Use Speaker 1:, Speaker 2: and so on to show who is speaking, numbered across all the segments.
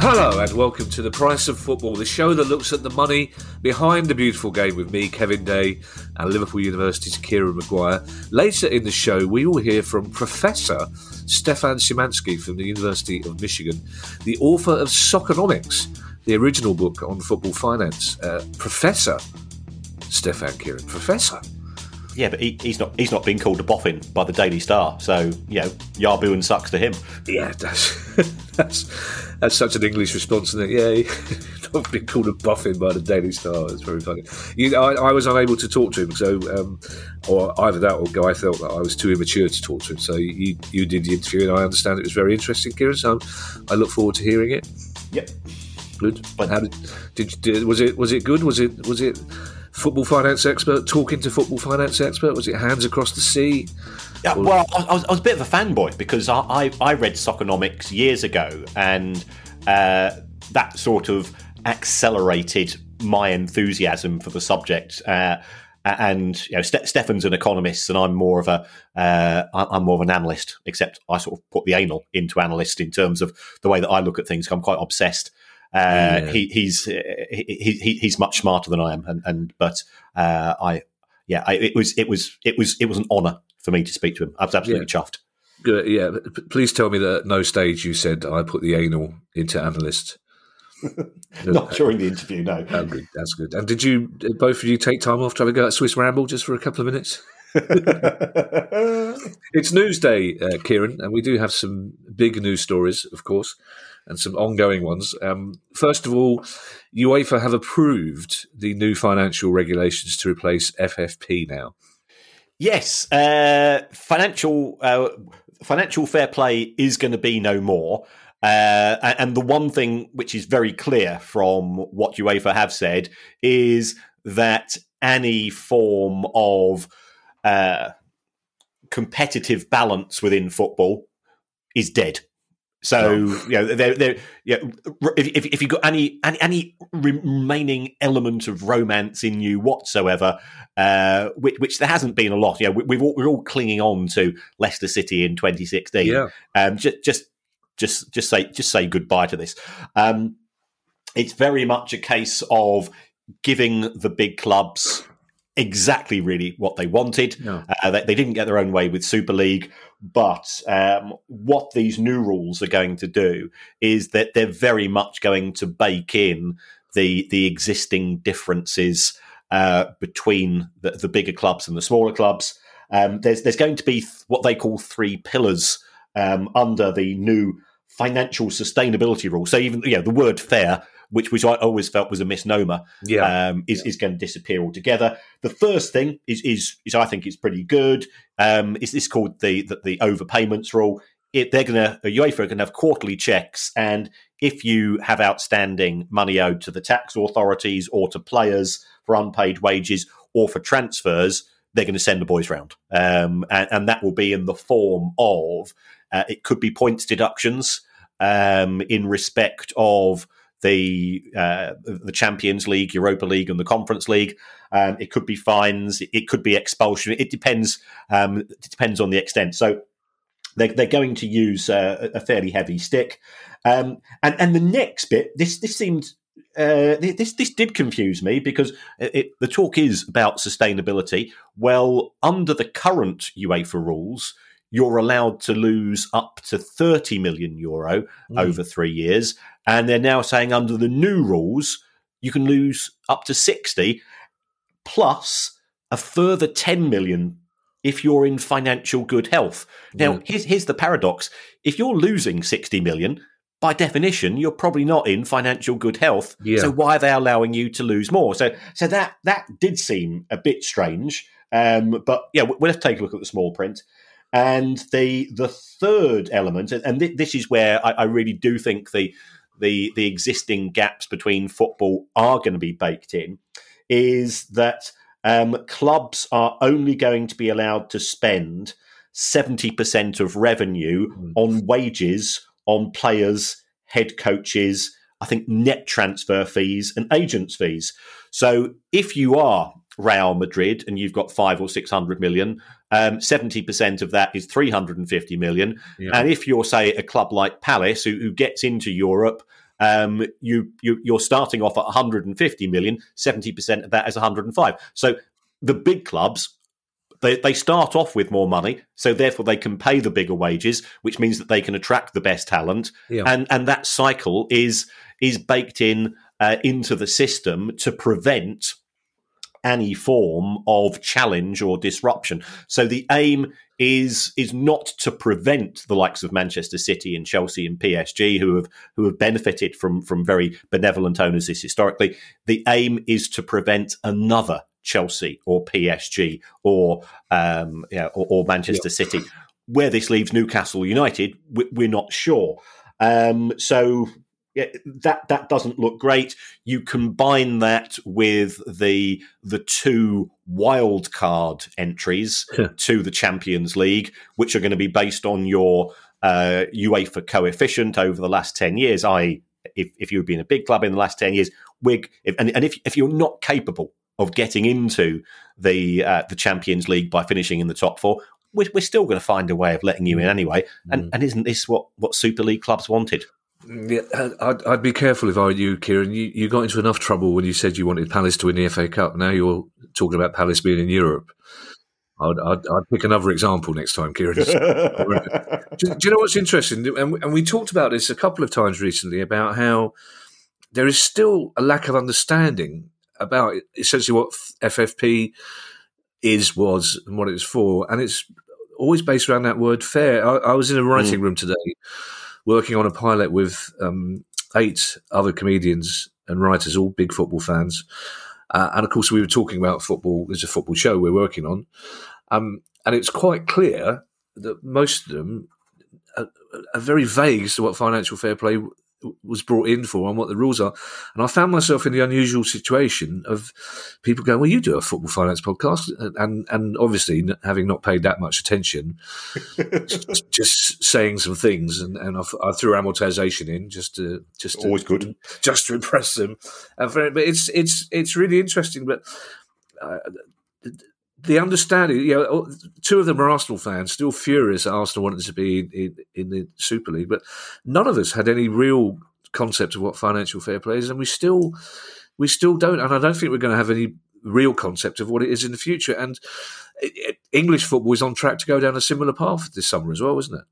Speaker 1: Hello and welcome to The Price of Football, the show that looks at the money behind the beautiful game with me, Kevin Day, and Liverpool University's Kieran Maguire. Later in the show, we will hear from Professor Stefan Szymanski from the University of Michigan, the author of Soccernomics, the original book on football finance. Uh, Professor Stefan Kieran, Professor.
Speaker 2: Yeah, but he, he's not he's not being called a boffin by the Daily Star, so you know Yarbu and sucks to him.
Speaker 1: Yeah, that's that's that's such an English response, isn't it? Yeah, not been called a boffin by the Daily Star. It's very funny. You, I, I, was unable to talk to him, so um, or either that or Guy felt that I was too immature to talk to him. So you you did the interview, and I understand it was very interesting, Kieran. So I look forward to hearing it.
Speaker 2: Yep,
Speaker 1: good. But How did, did, did was it was it good? Was it was it football finance expert talking to football finance expert? Was it hands across the sea?
Speaker 2: Yeah, well, I was, I was, a bit of a fanboy because I, I, I read Soccernomics years ago, and uh, that sort of accelerated my enthusiasm for the subject. Uh, and you know, Ste- Stefan's an economist, and I'm more of a uh, I'm more of an analyst. Except I sort of put the anal into analyst in terms of the way that I look at things. I'm quite obsessed uh, yeah. he, he's he, he, he's much smarter than I am, and, and but uh, I yeah, I, it was it was it was it was an honour for me to speak to him. I was absolutely yeah. chuffed.
Speaker 1: Good, yeah. Please tell me that at no stage you said I put the anal into analyst.
Speaker 2: Not during the interview, no.
Speaker 1: Oh, good. That's good. And did you both of you take time off to have a go at Swiss Ramble just for a couple of minutes? it's Newsday, uh, Kieran, and we do have some big news stories, of course and some ongoing ones. Um, first of all, UEFA have approved the new financial regulations to replace FFP now.
Speaker 2: Yes, uh, financial uh, financial fair play is going to be no more. Uh, and the one thing which is very clear from what UEFA have said is that any form of uh, competitive balance within football is dead. So you know, they're, they're, yeah, if, if you've got any, any, any remaining element of romance in you whatsoever, uh, which, which, there hasn't been a lot. You know, we, all, we're all clinging on to Leicester City in 2016.
Speaker 1: Yeah.
Speaker 2: Um, just just just just say just say goodbye to this. Um, it's very much a case of giving the big clubs exactly really what they wanted. Uh, they, they, didn't get their own way with Super League. But um, what these new rules are going to do is that they're very much going to bake in the the existing differences uh, between the, the, bigger clubs and the smaller clubs. Um, there's there's going to be th- what they call three pillars um, under the new financial sustainability rule. So even you know the word fair which which I always felt was a misnomer,
Speaker 1: yeah.
Speaker 2: Um, is,
Speaker 1: yeah.
Speaker 2: is going to disappear altogether. The first thing is is, is I think it's pretty good. Um, is this called the the, the overpayments rule? It, they're going to UEFA are going to have quarterly checks, and if you have outstanding money owed to the tax authorities or to players for unpaid wages or for transfers, they're going to send the boys round, um, and, and, that will be in the form of uh, it could be points deductions um, in respect of the uh, the Champions League, Europa League, and the Conference League. Um, it could be fines. It could be expulsion. It depends. Um, it depends on the extent. So they're, they're going to use uh, a fairly heavy stick. Um, and and the next bit, this this seemed uh, this this did confuse me because it, the talk is about sustainability. Well, under the current UEFA rules, you're allowed to lose up to 30 million euro mm. over three years, and they're now saying under the new rules you can lose up to 60 plus a further 10 million if you're in financial good health. Now, mm. here's, here's the paradox: if you're losing 60 million by definition, you're probably not in financial good health. Yeah. So why are they allowing you to lose more? So, so that that did seem a bit strange. Um, but yeah, we'll have to take a look at the small print. And the the third element, and th- this is where I, I, really do think the the the existing gaps between football are going to be baked in, is that um, clubs are only going to be allowed to spend seventy percent of revenue mm. on wages on players, head coaches, I think net transfer fees and agents' fees. So if you are Real Madrid and you've got five or six hundred million, um, seventy um, percent of that is three hundred and fifty million. Yeah. And if you're say a club like Palace who, who gets into Europe, um, you, you are starting off at 150 million. 70 percent of that is 105. So the big clubs they, they start off with more money, so therefore they can pay the bigger wages, which means that they can attract the best talent, yeah. and and that cycle is is baked in uh, into the system to prevent any form of challenge or disruption. So the aim is is not to prevent the likes of Manchester City and Chelsea and PSG who have who have benefited from from very benevolent owners This historically. The aim is to prevent another Chelsea or PSG or um, yeah, or, or, Manchester City. Where this leaves Newcastle United, we're not sure. Um, so yeah, that that doesn't look great. You combine that with the the two wild card entries to the Champions League, which are going to be based on your uh, UEFA coefficient over the last ten years. I, if if you've been a big club in the last ten years, wig, if, and, and if if you're not capable of getting into the uh, the Champions League by finishing in the top four, we're, we're still going to find a way of letting you in anyway. And, mm. and isn't this what, what Super League clubs wanted?
Speaker 1: Yeah, I'd, I'd, be careful if I were you, Kieran. You, you got into enough trouble when you said you wanted Palace to win the FA Cup. Now you're talking about Palace being in Europe. I'd, I'd, I'd pick another example next time, Kieran. do, do, you know what's interesting? And we, and we talked about this a couple of times recently about how there is still a lack of understanding about essentially what FFP is, was, and what it was for. And it's always based around that word fair. I, I was in a writing mm. room today working on a pilot with um, eight other comedians and writers, all big football fans. Uh, and of course, we were talking about football. There's a football show we're working on. Um, and it's quite clear that most of them are, are very vague as to what financial fair play was brought in for and what the rules are. And I found myself in the unusual situation of people going, "Well, you do a football finance podcast," and and obviously having not paid that much attention, just saying some things, and, and I, I, threw amortization in just to just
Speaker 2: always good,
Speaker 1: just to impress them. but it's it's it's really interesting, but. Uh, the understanding, you know, two of them are Arsenal fans, still furious that Arsenal wanted to be in, in, in, the Super League, but none of us had any real concept of what financial fair play is, and we still, we still don't, and I don't think we're going to have any real concept of what it is in the future. And it, it, English football is on track to go down a similar path this summer as well, isn't it?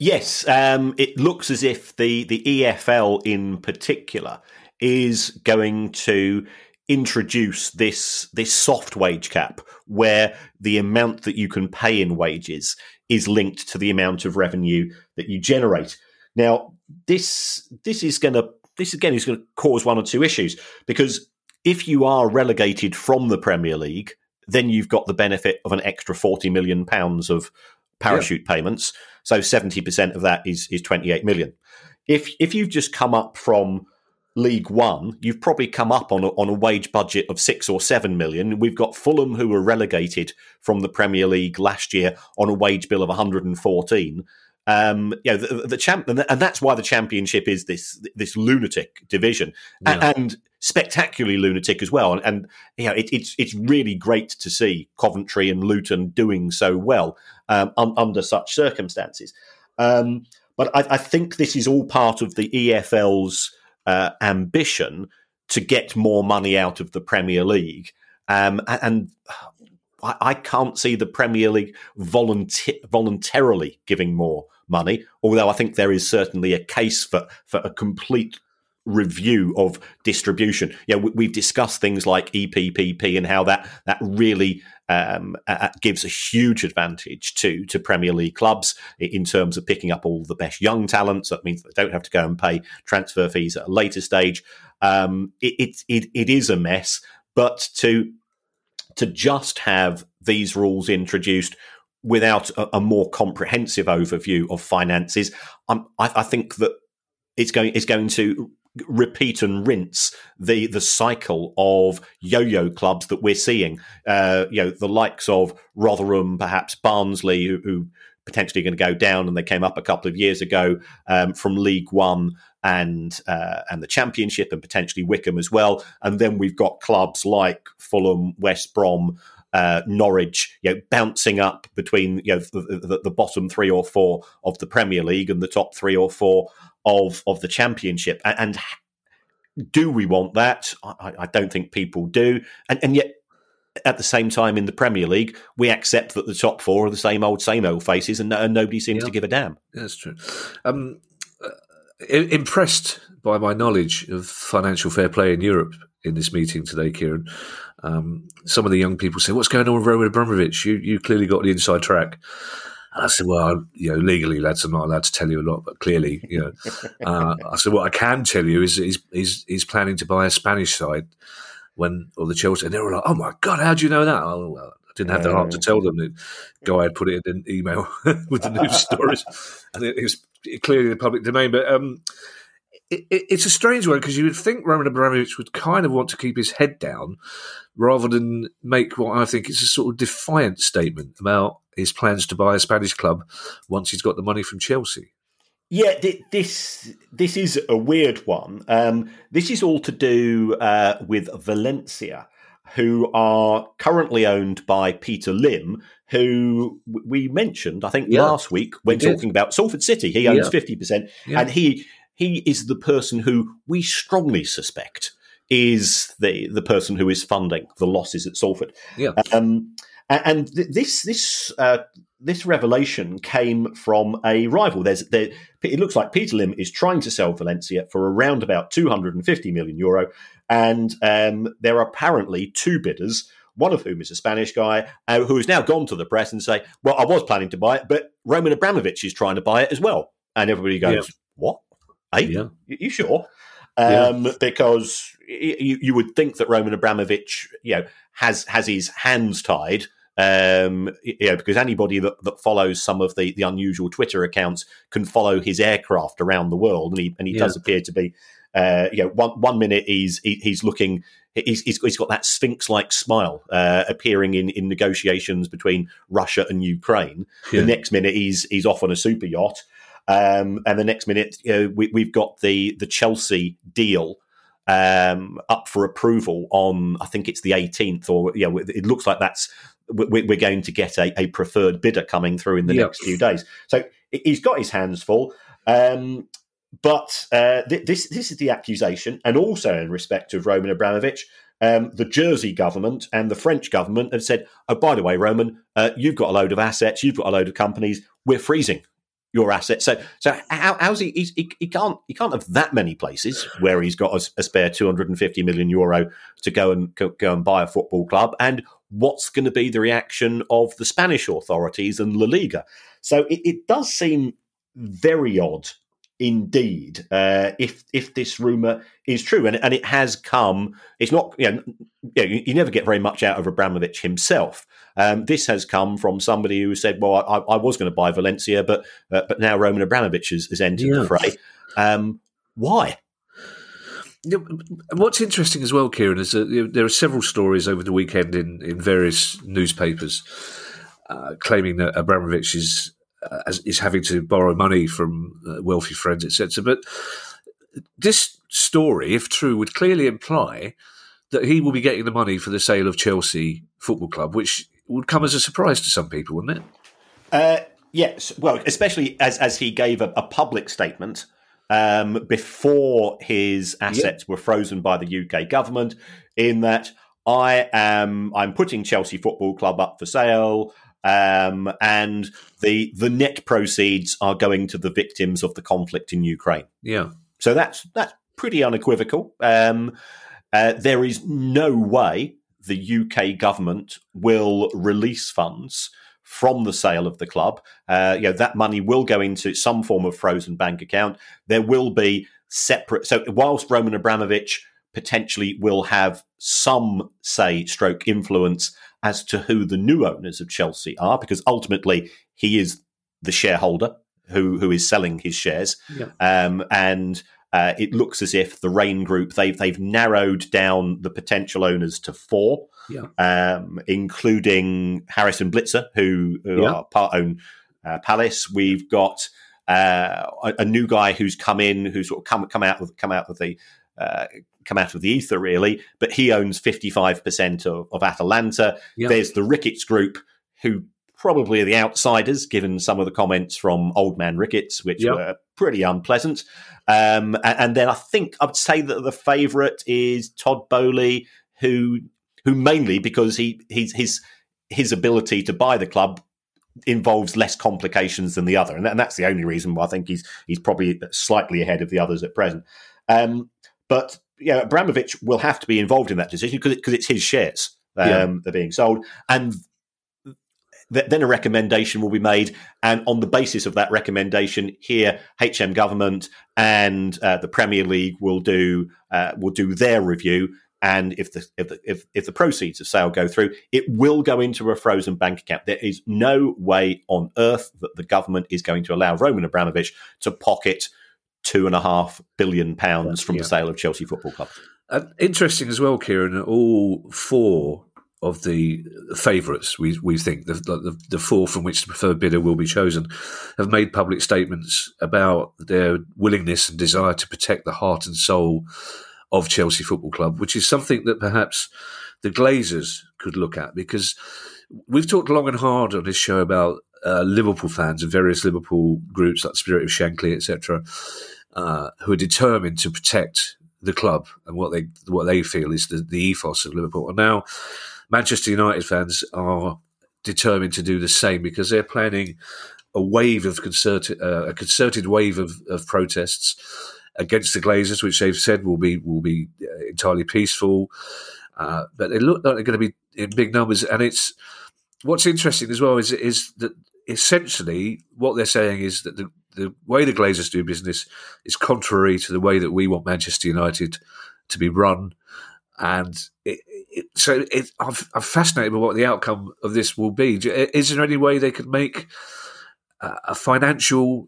Speaker 2: Yes, um, it looks as if the the EFL in particular is going to introduce this this soft wage cap where the amount that you can pay in wages is linked to the amount of revenue that you generate. Now, this this is going to this again is going to cause one or two issues because if you are relegated from the Premier League, then you've got the benefit of an extra forty million pounds of parachute yeah. payments. So seventy percent of that is is twenty eight million. If if you've just come up from League One, you've probably come up on a, on a wage budget of six or seven million. We've got Fulham who were relegated from the Premier League last year on a wage bill of 114. Um, you know, the, the champ, and that's why the championship is this this lunatic division, yeah. and, and, spectacularly lunatic as well. And, and you know, it, it's it's really great to see Coventry and Luton doing so well um, un, under such circumstances. Um, but I, I, think this is all part of the EFL's uh, ambition to get more money out of the Premier League. Um, and I, I, can't see the Premier League volunteer, voluntarily giving more money, although I think there is certainly a case for, for a complete review of distribution. Yeah, we, have discussed things like EPPP and how that that really um, uh, gives a huge advantage to to Premier League clubs in terms of picking up all the best young talents. That means they don't have to go and pay transfer fees at a later stage. Um, it, it, it, it is a mess, but to to just have these rules introduced without a, a more comprehensive overview of finances, I, I think that it's going it's going to repeat and rinse the the cycle of yo-yo clubs that we're seeing. Uh, you know, the likes of Rotherham, perhaps Barnsley, who, who potentially going to go down, and they came up a couple of years ago um, from League One and uh, and the Championship, and potentially Wycombe as well. And then we've got clubs like Fulham, West Brom. Uh, Norwich, you know, bouncing up between you know the, the, the, bottom three or four of the Premier League and the top three or four of of the Championship. And, and do we want that? I, I, don't think people do. And, and yet, at the same time, in the Premier League, we accept that the top four are the same old, same old faces, and, and nobody seems yeah. to give a damn.
Speaker 1: That's true. Um, uh, impressed by my knowledge of financial fair play in Europe in this meeting today, Kieran. Um, some of the young people say, "What's going on with Roman Abramovich? You you clearly got the inside track." And I said, "Well, you know, legally, lads, I'm not allowed to tell you a lot, but clearly, you know." uh, I said, "What I can tell you is he's, he's he's planning to buy a Spanish side when or the Chelsea." And they were like, "Oh my god, how do you know that?" Oh, well, I didn't have the heart to tell them. The guy had put it in an email with the news stories, and it, it was clearly the public domain. But um, it, it, it's a strange one because you would think Roman Abramovich would kind of want to keep his head down rather than make what I think is a sort of defiant statement about his plans to buy a Spanish club once he's got the money from Chelsea.
Speaker 2: Yeah, this this is a weird one. Um, this is all to do uh, with Valencia, who are currently owned by Peter Lim, who we mentioned, I think, yeah, last week when talking about Salford City. He owns fifty yeah. percent, yeah. and he he is the person who we strongly suspect is the the person who is funding the losses at Salford.
Speaker 1: Yeah.
Speaker 2: Um, and th- this this uh, this revelation came from a rival. There's there, it looks like Peter Lim is trying to sell Valencia for around about 250 million euro, and um, there are apparently two bidders. One of whom is a Spanish guy uh, who has now gone to the press and say, "Well, I was planning to buy it, but Roman Abramovich is trying to buy it as well." And everybody goes, yeah. "What? Hey, yeah. you sure?" Um, yeah. Because you, you would think that Roman Abramovich, you know, has has his hands tied um, you know, because anybody that, that follows some of the, the unusual Twitter accounts can follow his aircraft around the world, and he and he yeah. does appear to be, uh, you know, one one minute he's he, he's looking. He's, he's got that sphinx-like smile uh, appearing in, in negotiations between Russia and Ukraine. Yeah. The next minute, he's he's off on a super yacht, um, and the next minute, you know, we, we've got the the Chelsea deal um, up for approval on I think it's the 18th, or yeah, it looks like that's we're going to get a, a preferred bidder coming through in the yep. next few days. So he's got his hands full. Um, but uh, th- this this is the accusation, and also in respect of Roman Abramovich, um, the Jersey government and the French government have said, "Oh, by the way, Roman, uh, you've got a load of assets, you've got a load of companies. We're freezing your assets." So, so how, how's he, he? He can't he can't have that many places where he's got a, a spare two hundred and fifty million euro to go and go, go and buy a football club, and what's going to be the reaction of the Spanish authorities and La Liga. So it, it does seem very odd indeed uh, if if this rumor is true and, and it has come it's not you know, you, you never get very much out of Abramovich himself um, this has come from somebody who said well I, I was going to buy Valencia but uh, but now Roman Abramovich has, has entered yeah. the fray um, why
Speaker 1: What's interesting as well, Kieran, is that there are several stories over the weekend in, in various newspapers uh, claiming that Abramovich is uh, is having to borrow money from uh, wealthy friends, etc. But this story, if true, would clearly imply that he will be getting the money for the sale of Chelsea Football Club, which would come as a surprise to some people, wouldn't it?
Speaker 2: Uh, yes, well, especially as as he gave a, a public statement um, before his assets yep. were frozen by the UK government. In that, I am I'm putting Chelsea Football Club up for sale. Um, and the the net proceeds are going to the victims of the conflict in Ukraine.
Speaker 1: Yeah.
Speaker 2: So that's that's pretty unequivocal. Um, uh, there is no way the UK government will release funds from the sale of the club. Uh, you know that money will go into some form of frozen bank account. There will be separate. So whilst Roman Abramovich potentially will have some say, stroke influence as to who the new owners of Chelsea are, because ultimately he is the shareholder who who is selling his shares, yeah. um, and uh, it looks as if the Raine Group they've they've narrowed down the potential owners to four,
Speaker 1: yeah.
Speaker 2: um, including Harris and Blitzer, who, who yeah. are part own uh, Palace. We've got uh, a, a, new guy who's come in, who's sort of come come out with come out with the uh, come out of the ether, really. But he owns 55% of, of Atalanta. There's the Ricketts Group, who probably the outsiders, given some of the comments from Old Man Ricketts, which yep. were pretty unpleasant. Um, and, and, then I think I'd say that the favourite is Todd Boehly, who who mainly because he he's, his his ability to buy the club involves less complications than the other, and, that, and that's the only reason why I think he's he's probably slightly ahead of the others at present. Um, but yeah, Abramovich will have to be involved in that decision because it, it's his shares um, yeah. they're being sold, and th- then a recommendation will be made, and on the basis of that recommendation, here HM government and uh, the Premier League will do uh, will do their review. And if the, if the if if the proceeds of sale go through, it will go into a frozen bank account. There is no way on earth that the government is going to allow Roman Abramovich to pocket two and a half billion pounds from yeah. the sale of Chelsea Football Club.
Speaker 1: Uh, interesting as well, Kieran. All four of the favourites, we we think the, the, the four from which the preferred bidder will be chosen, have made public statements about their willingness and desire to protect the heart and soul of Chelsea Football Club, which is something that perhaps the Glazers could look at because we've talked long and hard on this show about uh, Liverpool fans and various Liverpool groups like Spirit of Shankly, etc., uh, who are determined to protect the club and what they what they feel is the, the ethos of Liverpool. And now Manchester United fans are determined to do the same because they're planning a wave of concerted uh, a concerted wave of, of protests against the Glazers, which they've said will be will be uh, entirely peaceful. Uh, but they look like they're going to be in big numbers, and it's what's interesting as well is is that essentially what they're saying is that the, the way the Glazers do business is contrary to the way that we want Manchester United to be run. And it, it, so it, I'm, I'm, fascinated by what the outcome of this will be. Is there any way they could make a financial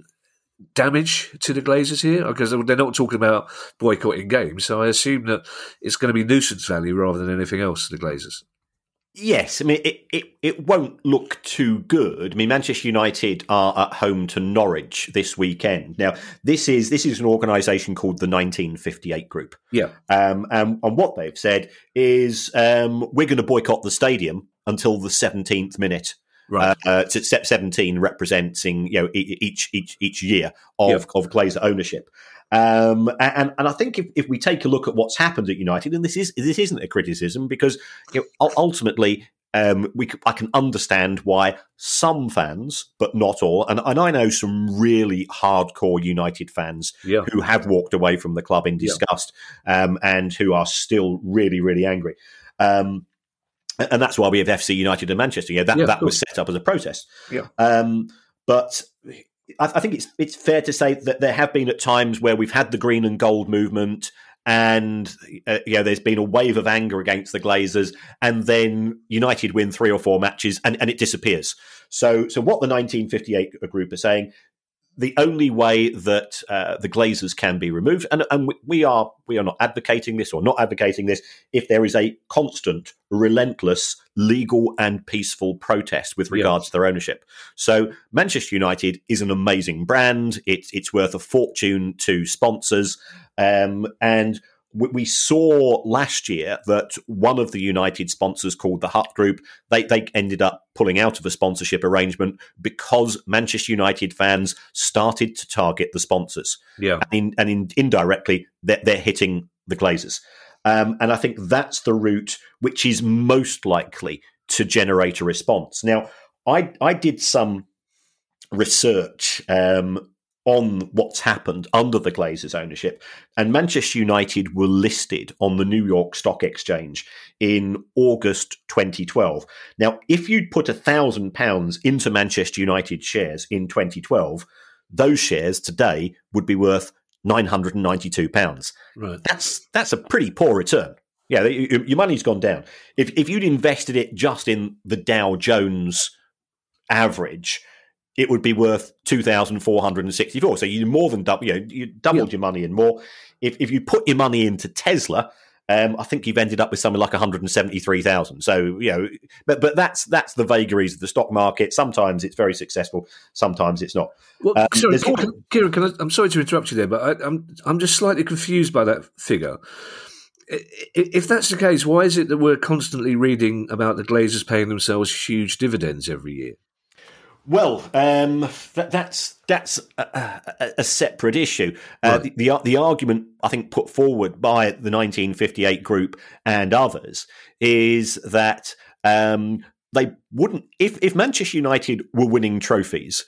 Speaker 1: damage to the Glazers here? Because they're not talking about boycotting games, so I assume that it's going to be nuisance value rather than anything else. To the Glazers.
Speaker 2: Yes, I mean it, it, it won't look too good. I mean Manchester United are at home to Norwich this weekend. Now this is this is an organisation called the 1958 Group.
Speaker 1: Yeah,
Speaker 2: um, and, and what they've said is um, we're going to boycott the stadium until the 17th minute.
Speaker 1: Right. Uh, uh,
Speaker 2: step 17 representing you know each each each year of yep. of Glazer ownership. Um, and and I think if, if we take a look at what's happened at United, and this is this isn't a criticism because you know, ultimately um, we I can understand why some fans, but not all, and, and I know some really hardcore United fans
Speaker 1: yeah.
Speaker 2: who have walked away from the club in disgust yeah. um, and who are still really really angry. Um, and that's why we have FC United and Manchester. Yeah, that yeah, that was set up as a protest.
Speaker 1: Yeah.
Speaker 2: Um, but I, think it's it's fair to say that there have been at times where we've had the green and gold movement, and uh, there's been a wave of anger against the Glazers, and then United win three or four matches, and, and it disappears. So, so what the 1958 group are saying the only way that uh, the Glazers can be removed, and, and we are we are not advocating this or not advocating this, if there is a constant, relentless, legal and peaceful protest with regards to their ownership. So Manchester United is an amazing brand. It's it's worth a fortune to sponsors, um, and we, we saw last year that one of the United sponsors called the Hut Group, they, they ended up pulling out of a sponsorship arrangement because Manchester United fans started to target the sponsors.
Speaker 1: Yeah.
Speaker 2: And, in, and in, indirectly, they're, they're hitting the Glazers. Um, and I think that's the route which is most likely to generate a response. Now, I, I did some research um, on what's happened under the Glazers' ownership. And Manchester United were listed on the New York Stock Exchange in August 2012. Now, if you'd put a thousand pounds into Manchester United shares in 2012, those shares today would be worth 992 pounds.
Speaker 1: Right.
Speaker 2: That's that's a pretty poor return. Yeah, your money's gone down. If if you'd invested it just in the Dow Jones average, it would be worth two thousand four hundred and sixty four. So you more than double. You, know, you doubled yeah. your money and more. If if you put your money into Tesla, um, I think you've ended up with something like one hundred and seventy three thousand. So you know, but but that's that's the vagaries of the stock market. Sometimes it's very successful, sometimes it's not.
Speaker 1: Well, um, sorry, can, Kieran, can I, I'm sorry to interrupt you there, but I, I'm I'm just slightly confused by that figure if that's the case, why is it that we're constantly reading about the Glazers paying themselves huge dividends every year?
Speaker 2: Well, um, that, that's that's a, a, a separate issue. Uh, right. the, the, the argument I think put forward by the 1958 group and others is that um, they wouldn't if if Manchester United were winning trophies,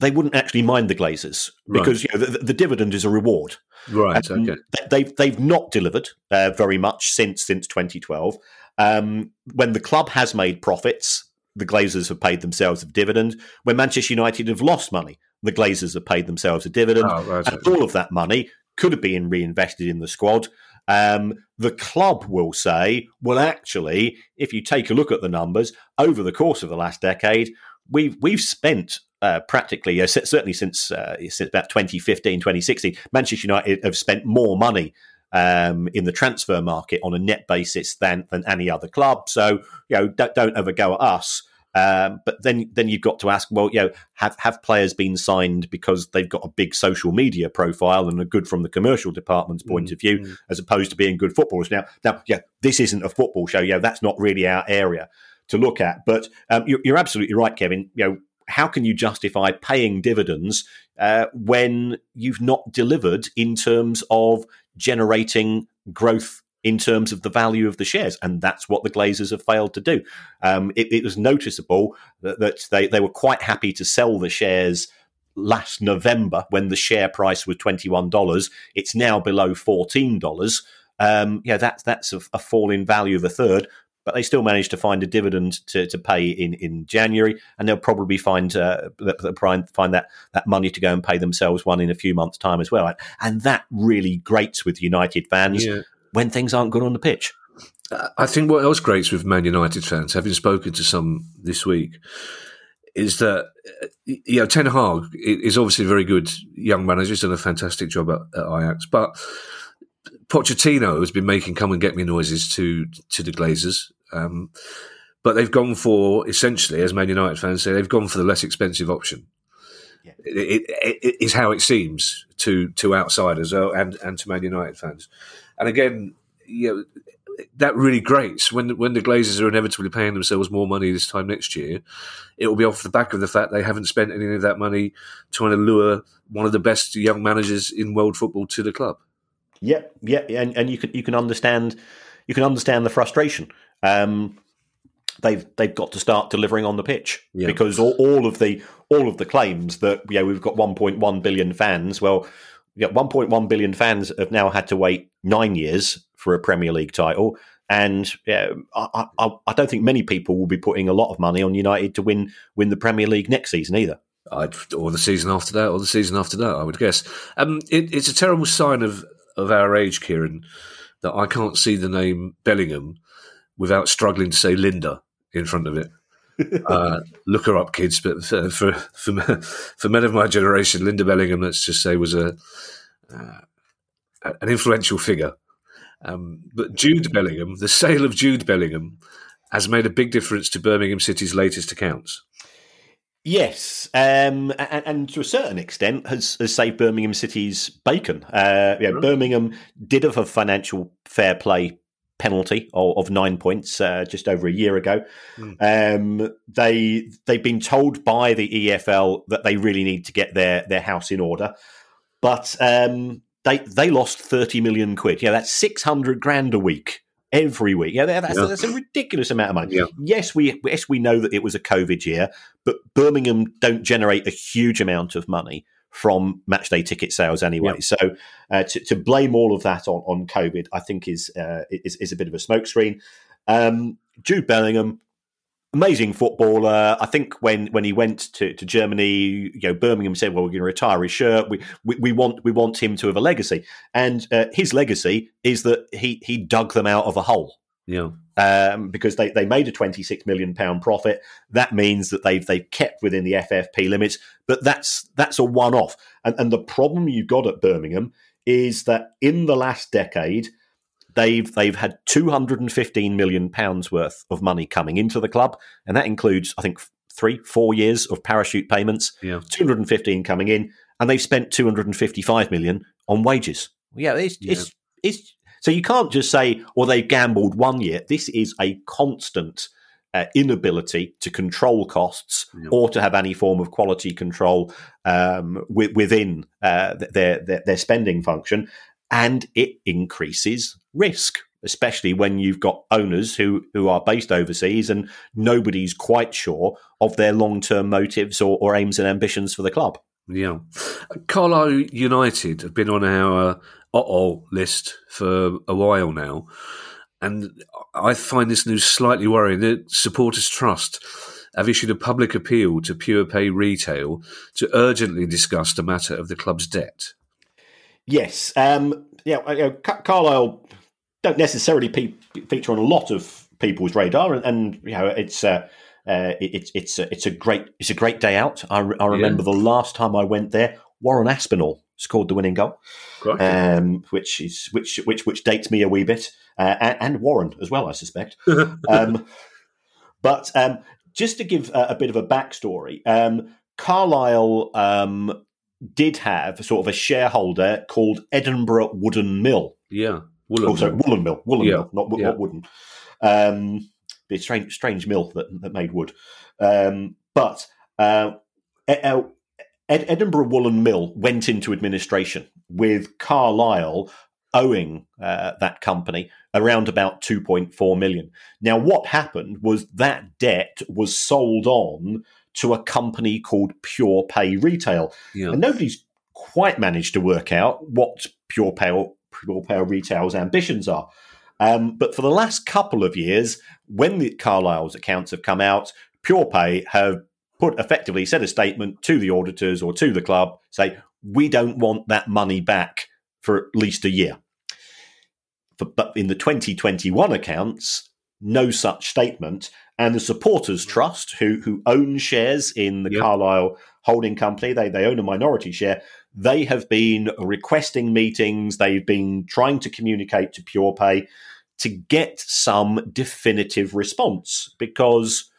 Speaker 2: they wouldn't actually mind the Glazers because right. you know, the, the, dividend is a reward.
Speaker 1: Right. And okay.
Speaker 2: They've they've not delivered uh, very much since since 2012. Um, when the club has made profits, the Glazers have paid themselves a dividend. When Manchester United have lost money, the Glazers have paid themselves a dividend. Oh, right, and all of that money could have been reinvested in the squad. Um, the club will say, well, actually, if you take a look at the numbers over the course of the last decade, we've we've spent uh, practically, uh, certainly since uh, since about 2015, 2016, Manchester United have spent more money um, in the transfer market on a net basis than than any other club. So you know, don't, don't ever go at us. Um, but then then you've got to ask, well, you know, have have players been signed because they've got a big social media profile and are good from the commercial department's point mm-hmm. of view, mm. as opposed to being good footballers? Now, now, yeah, this isn't a football show. Yeah, that's not really our area to look at. But um, you're, you're absolutely right, Kevin. You know, how can you justify paying dividends uh, when you've not delivered in terms of generating growth in terms of the value of the shares. And that's what the Glazers have failed to do. Um, it, it, was noticeable that, that, they, they were quite happy to sell the shares last November when the share price was $21. It's now below $14. Um, yeah, that's, that's a, a fall in value of a third but they still managed to find a dividend to, to pay in, in January, and they'll probably find uh, find that that money to go and pay themselves one in a few months' time as well. And that really grates with United fans yeah. When things aren't good on the pitch.
Speaker 1: I think what else grates with Man United fans, having spoken to some this week, is that you know Ten Hag is obviously a very good young manager. He's done a fantastic job at, at Ajax, but Pochettino has been making come and get me noises to to the Glazers, um, but they've gone for essentially, as Man United fans say, they've gone for the less expensive option. Yeah. It, it, it is how it seems to to outsiders uh, and and to Man United fans. And again, you know, that really grates when when the Glazers are inevitably paying themselves more money this time next year. It will be off the back of the fact they haven't spent any of that money trying to lure one of the best young managers in world football to the club.
Speaker 2: Yeah, yeah, and, and you can you can understand you can understand the frustration. Um, they've they've got to start delivering on the pitch yeah. because all, all, of the all of the claims that yeah we've got 1.1 billion fans. Well, yeah, 1.1 billion fans have now had to wait nine years for a Premier League title, and yeah, I, I, I don't think many people will be putting a lot of money on United to win win the Premier League next season either.
Speaker 1: I'd, or the season after that, or the season after that, I would guess. Um, it, it's a terrible sign of of our age, Kieran, that I can't see the name Bellingham without struggling to say Linda in front of it. uh, look her up, kids. But for, for for for men of my generation, Linda Bellingham, let's just say, was a uh, an influential figure. Um, but Jude Bellingham, the sale of Jude Bellingham, has made a big difference to Birmingham City's latest accounts.
Speaker 2: Yes, um, and, and, to a certain extent has, has saved Birmingham City's bacon. Uh, yeah, right. Birmingham did have a financial fair play penalty of, of nine points uh, just over a year ago. Mm. Um, they they've been told by the EFL that they really need to get their their house in order, but um, they they lost thirty million quid. Yeah, that's six hundred grand a week every week. Yeah, that's, yeah. that's a ridiculous amount of money. Yeah. Yes, we yes we know that it was a COVID year, but Birmingham don't generate a huge amount of money from matchday ticket sales anyway. Yeah. So uh, to, to, blame all of that on, on COVID, I think is, uh, is is a bit of a smokescreen. Um, Jude Bellingham amazing footballer. I think when when he went to, to Germany, you know, Birmingham said, "Well, we're going to retire his shirt. We, we, we want we want him to have a legacy." And uh, his legacy is that he he dug them out of a hole.
Speaker 1: Yeah.
Speaker 2: Um, because they, they made a twenty six million pound profit. That means that they've they've kept within the FFP limits, but that's that's a one off. And and the problem you got at Birmingham is that in the last decade, they've they've had 215 million pounds worth of money coming into the club, and that includes I think three four years of parachute payments.
Speaker 1: Yeah,
Speaker 2: 215 coming in, and they've spent 255 million on wages. Yeah, it's yeah. it's it's so you can't just say, "Well, they gambled one year." This is a constant. Uh, inability to control costs or to have any form of quality control um, w- within uh, their, their, their spending function, and it increases risk especially when you've got owners who, who are based overseas and nobody's quite sure of their long term motives or, or, aims and ambitions for the club.
Speaker 1: Yeah. Carlisle United have been on our uh list for a while now. And I find this news slightly worrying. The Supporters Trust have issued a public appeal to Pure Pay Retail to urgently discuss the matter of the club's debt.
Speaker 2: Yes. Um, yeah, uh, Carlisle don't necessarily pe- feature on a lot of people's radar, and, and you know it's. Uh, uh, it, it's it's a, it's a great it's a great day out. I, I remember yeah. the last time I went there, Warren Aspinall scored the winning goal, um, which is which which which dates me a wee bit, uh, and, and, Warren as well, I suspect. um, but um, just to give a, a, bit of a backstory, um, Carlisle um, did have sort of a shareholder called Edinburgh Wooden Mill.
Speaker 1: Yeah.
Speaker 2: Woolen oh, sorry, Woolen Mill. Woolen yeah. Mill, not, yeah. not wooden. Um, a strange, strange mill that, that made wood. Um, but uh, Ed, Edinburgh Woolen Mill went into administration with Carlisle owing uh, that company around about 2.4 million. Now, what happened was that debt was sold on to a company called Pure Pay Retail. Yeah. And nobody's quite managed to work out what Pure Pay, Pure Pay Retail's ambitions are. Um, but for the last couple of years, when the Carlisle's accounts have come out, Pure Pay have put effectively said a statement to the auditors or to the club, say, we don't want that money back for at least a year. but in the 2021 accounts, no such statement and the supporters trust who who own shares in the yep. Carlisle holding company they they own a minority share they have been requesting meetings they've been trying to communicate to PurePay to get some definitive response because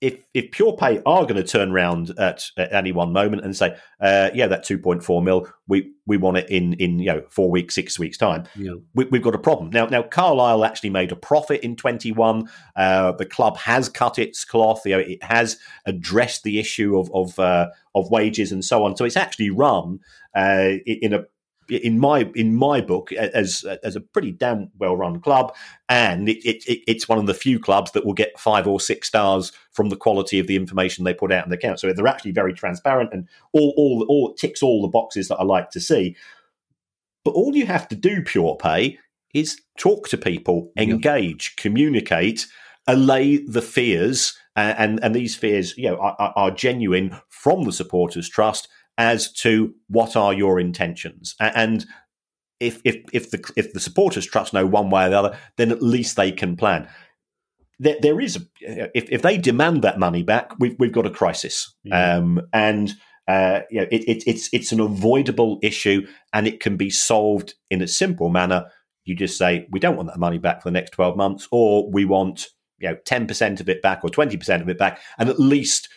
Speaker 2: if if PurePay are going to turn around at, at, any one moment and say, uh, yeah, that two point four mil, we we want it in in you know four weeks, six weeks time, yeah. we, have got a problem now. Now Carlisle actually made a profit in twenty one. Uh, the club has cut its cloth. You know, it has addressed the issue of of uh, of wages and so on. So it's actually run uh, in a in my in my book as as a pretty damn well run club, and it, it, it's one of the few clubs that will get five or six stars from the quality of the information they put out in the account. So they're actually very transparent and all all all ticks all the boxes that I like to see. But all you have to do, Pure Pay, is talk to people, engage, yeah. communicate, allay the fears, and, and, and these fears, you know, are, are genuine from the supporters' trust as to what are your intentions and if if if the if the supporters trust know one way or the other, then at least they can plan. There, there is if if they demand that money back, we've we've got a crisis, yeah. um, and uh, you know it, it, it's it's an avoidable issue, and it can be solved in a simple manner. You just say we don't want that money back for the next twelve months, or we want you know ten percent of it back or twenty percent of it back, and at least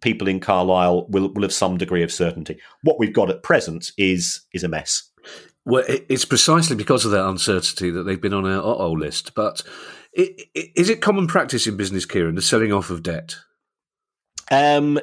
Speaker 2: people in Carlisle will will have some degree of certainty. What we've got at present is is a mess.
Speaker 1: Well, it's precisely because of that uncertainty that they've been on our uh-oh list. But is it common practice in business, Kieran, the selling off of debt?
Speaker 2: Um,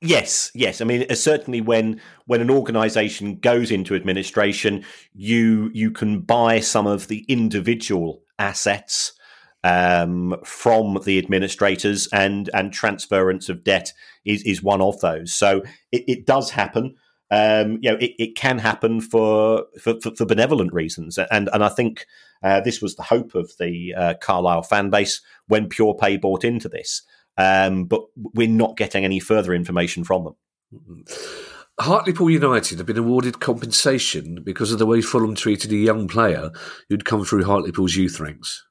Speaker 2: yes, yes. I mean, uh, certainly when when an organisation goes into administration, you you can buy some of the individual assets um, from the administrators, and and transference of debt is is one of those. So it, it does happen. Um, you know, it, it can happen for, for, for benevolent reasons, and and I think uh, this was the hope of the uh, Carlisle fan base when Pure Pay bought into this. Um, but we're not getting any further information from them.
Speaker 1: Hartlepool United have been awarded compensation because of the way Fulham treated a young player who'd come through Hartlepool's youth ranks.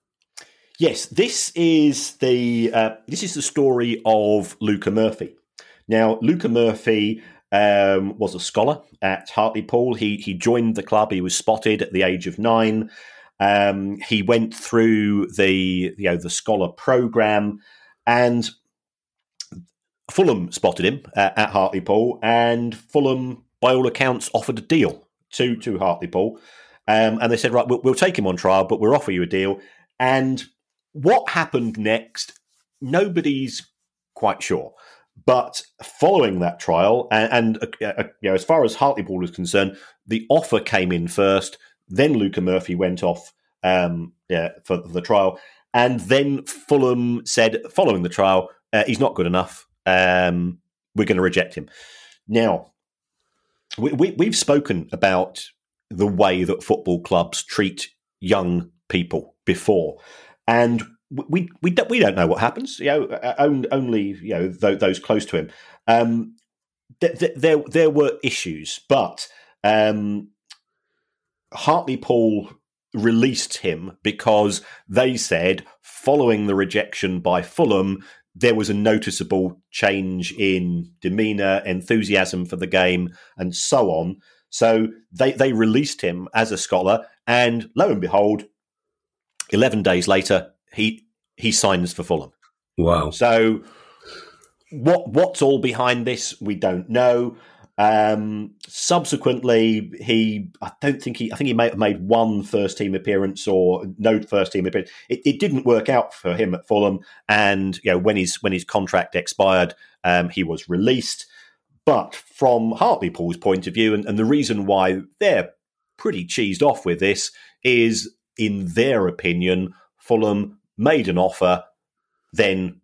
Speaker 2: Yes, this is the uh, this is the story of Luca Murphy. Now, Luca Murphy um, was a scholar at Hartlepool. He he joined the club. He was spotted at the age of nine. Um, he went through the you know the scholar program, and Fulham spotted him uh, at Hartlepool, and Fulham, by all accounts, offered a deal to to Hartlepool. Um, and they said, right, we'll, we'll take him on trial, but we'll offer you a deal. And what happened next, nobody's quite sure. But following that trial, and, and uh, uh, you know, as far as Hartlepool is concerned, the offer came in first. Then Luca Murphy went off um, yeah, for the trial, and then Fulham said, following the trial, uh, he's not good enough. Um, we're going to reject him. Now, we, we, we've spoken about the way that football clubs treat young people before, and we we don't, we don't know what happens. You know, only you know those close to him. Um, there, there were issues, but um, Hartlepool released him because they said, following the rejection by Fulham, there was a noticeable change in demeanour, enthusiasm for the game, and so on. So they they released him as a scholar, and lo and behold, eleven days later, he he signs for Fulham.
Speaker 1: Wow!
Speaker 2: So what what's all behind this? We don't know. Um, subsequently, he I don't think he I think he may have made one first team appearance or no first team appearance. It, it didn't work out for him at Fulham, and you know when his when his contract expired, um, he was released. But from Hartlepool's point of view, and, and the reason why they're pretty cheesed off with this is, in their opinion, Fulham made an offer, then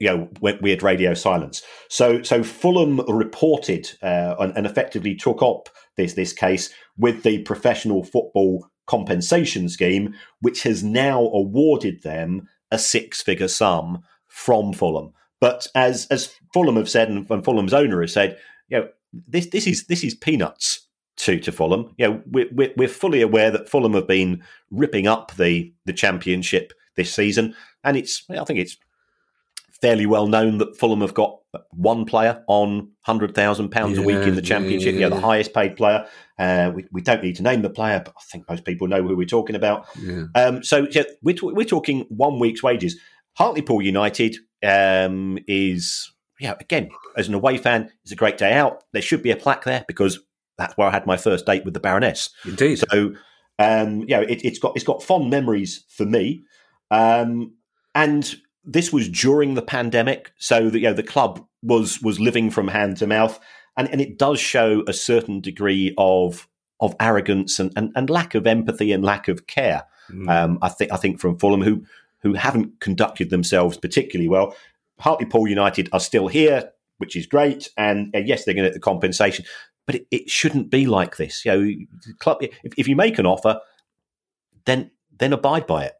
Speaker 2: you know weird radio silence. So so Fulham reported uh, and, and, effectively took up this this case with the professional football compensation scheme, which has now awarded them a six figure sum from Fulham. But as as Fulham have said, and, and Fulham's owner has said, you know this this is this is peanuts to to Fulham. Know we're, we're, we're fully aware that Fulham have been ripping up the the championship this season, and it's I think it's fairly well known that Fulham have got one player on hundred thousand pounds a week in the championship. Yeah, yeah, yeah, the highest paid player. Uh, we, we don't need to name the player, but I think most people know who we're talking about. Um, so we're we're talking one week's wages. Hartlepool United um, is yeah again as an away fan, it's a great day out. There should be a plaque there because that's where I had my first date with the Baroness.
Speaker 1: Indeed.
Speaker 2: So um, yeah, it, has got it's got fond memories for me. Um, and this was during the pandemic, so that you know the club was was living from hand to mouth, and, and it does show a certain degree of of arrogance and, and, and lack of empathy and lack of care. Mm. Um, I think I think from Fulham who who haven't conducted themselves particularly well. Hartlepool United are still here, which is great, and uh, yes, they're going to get the compensation, but it, it, shouldn't be like this. You know, club if, if you make an offer, then then abide by it.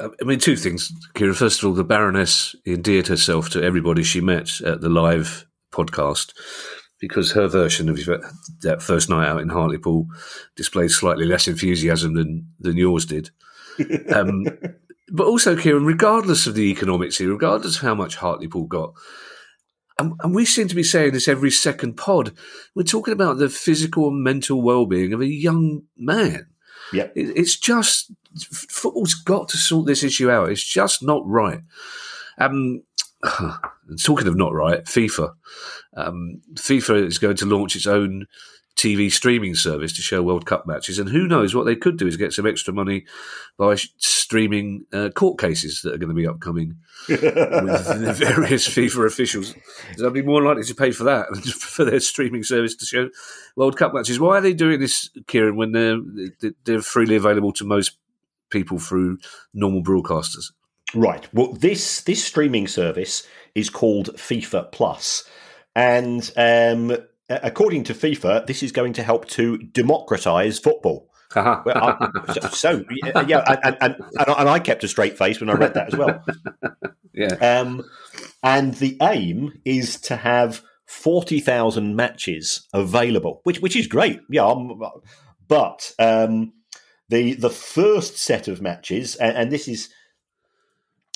Speaker 1: I mean, two things, Kira. First of all, the Baroness endeared herself to everybody she met at the live podcast because her version of that first night out in Hartlepool displayed slightly less enthusiasm than, than yours did. Um, but also, Kieran, regardless of the economics here, regardless of how much Hartlepool got, and, and, we seem to be saying this every second pod, we're talking about the physical and mental well-being of a young man.
Speaker 2: Yeah,
Speaker 1: it's just football's got to sort this issue out. It's just not right. Um, talking of not right, FIFA. Um, FIFA is going to launch its own TV streaming service to show World Cup matches. And who knows what they could do is get some extra money by streaming uh, court cases that are going to be upcoming with the various FIFA officials. They'll be more likely to pay for that for their streaming service to show World Cup matches. Why are they doing this, Kieran, when they're, they're freely available to most people through normal broadcasters?
Speaker 2: Right. Well, this this streaming service is called FIFA Plus, and um, according to FIFA, this is going to help to democratize football. well, I, so, so, yeah, and, and, and, I kept a straight face when I read that as well.
Speaker 1: yeah.
Speaker 2: Um, and the aim is to have forty thousand matches available, which which is great. Yeah, I'm, but um, the the first set of matches, and, and this is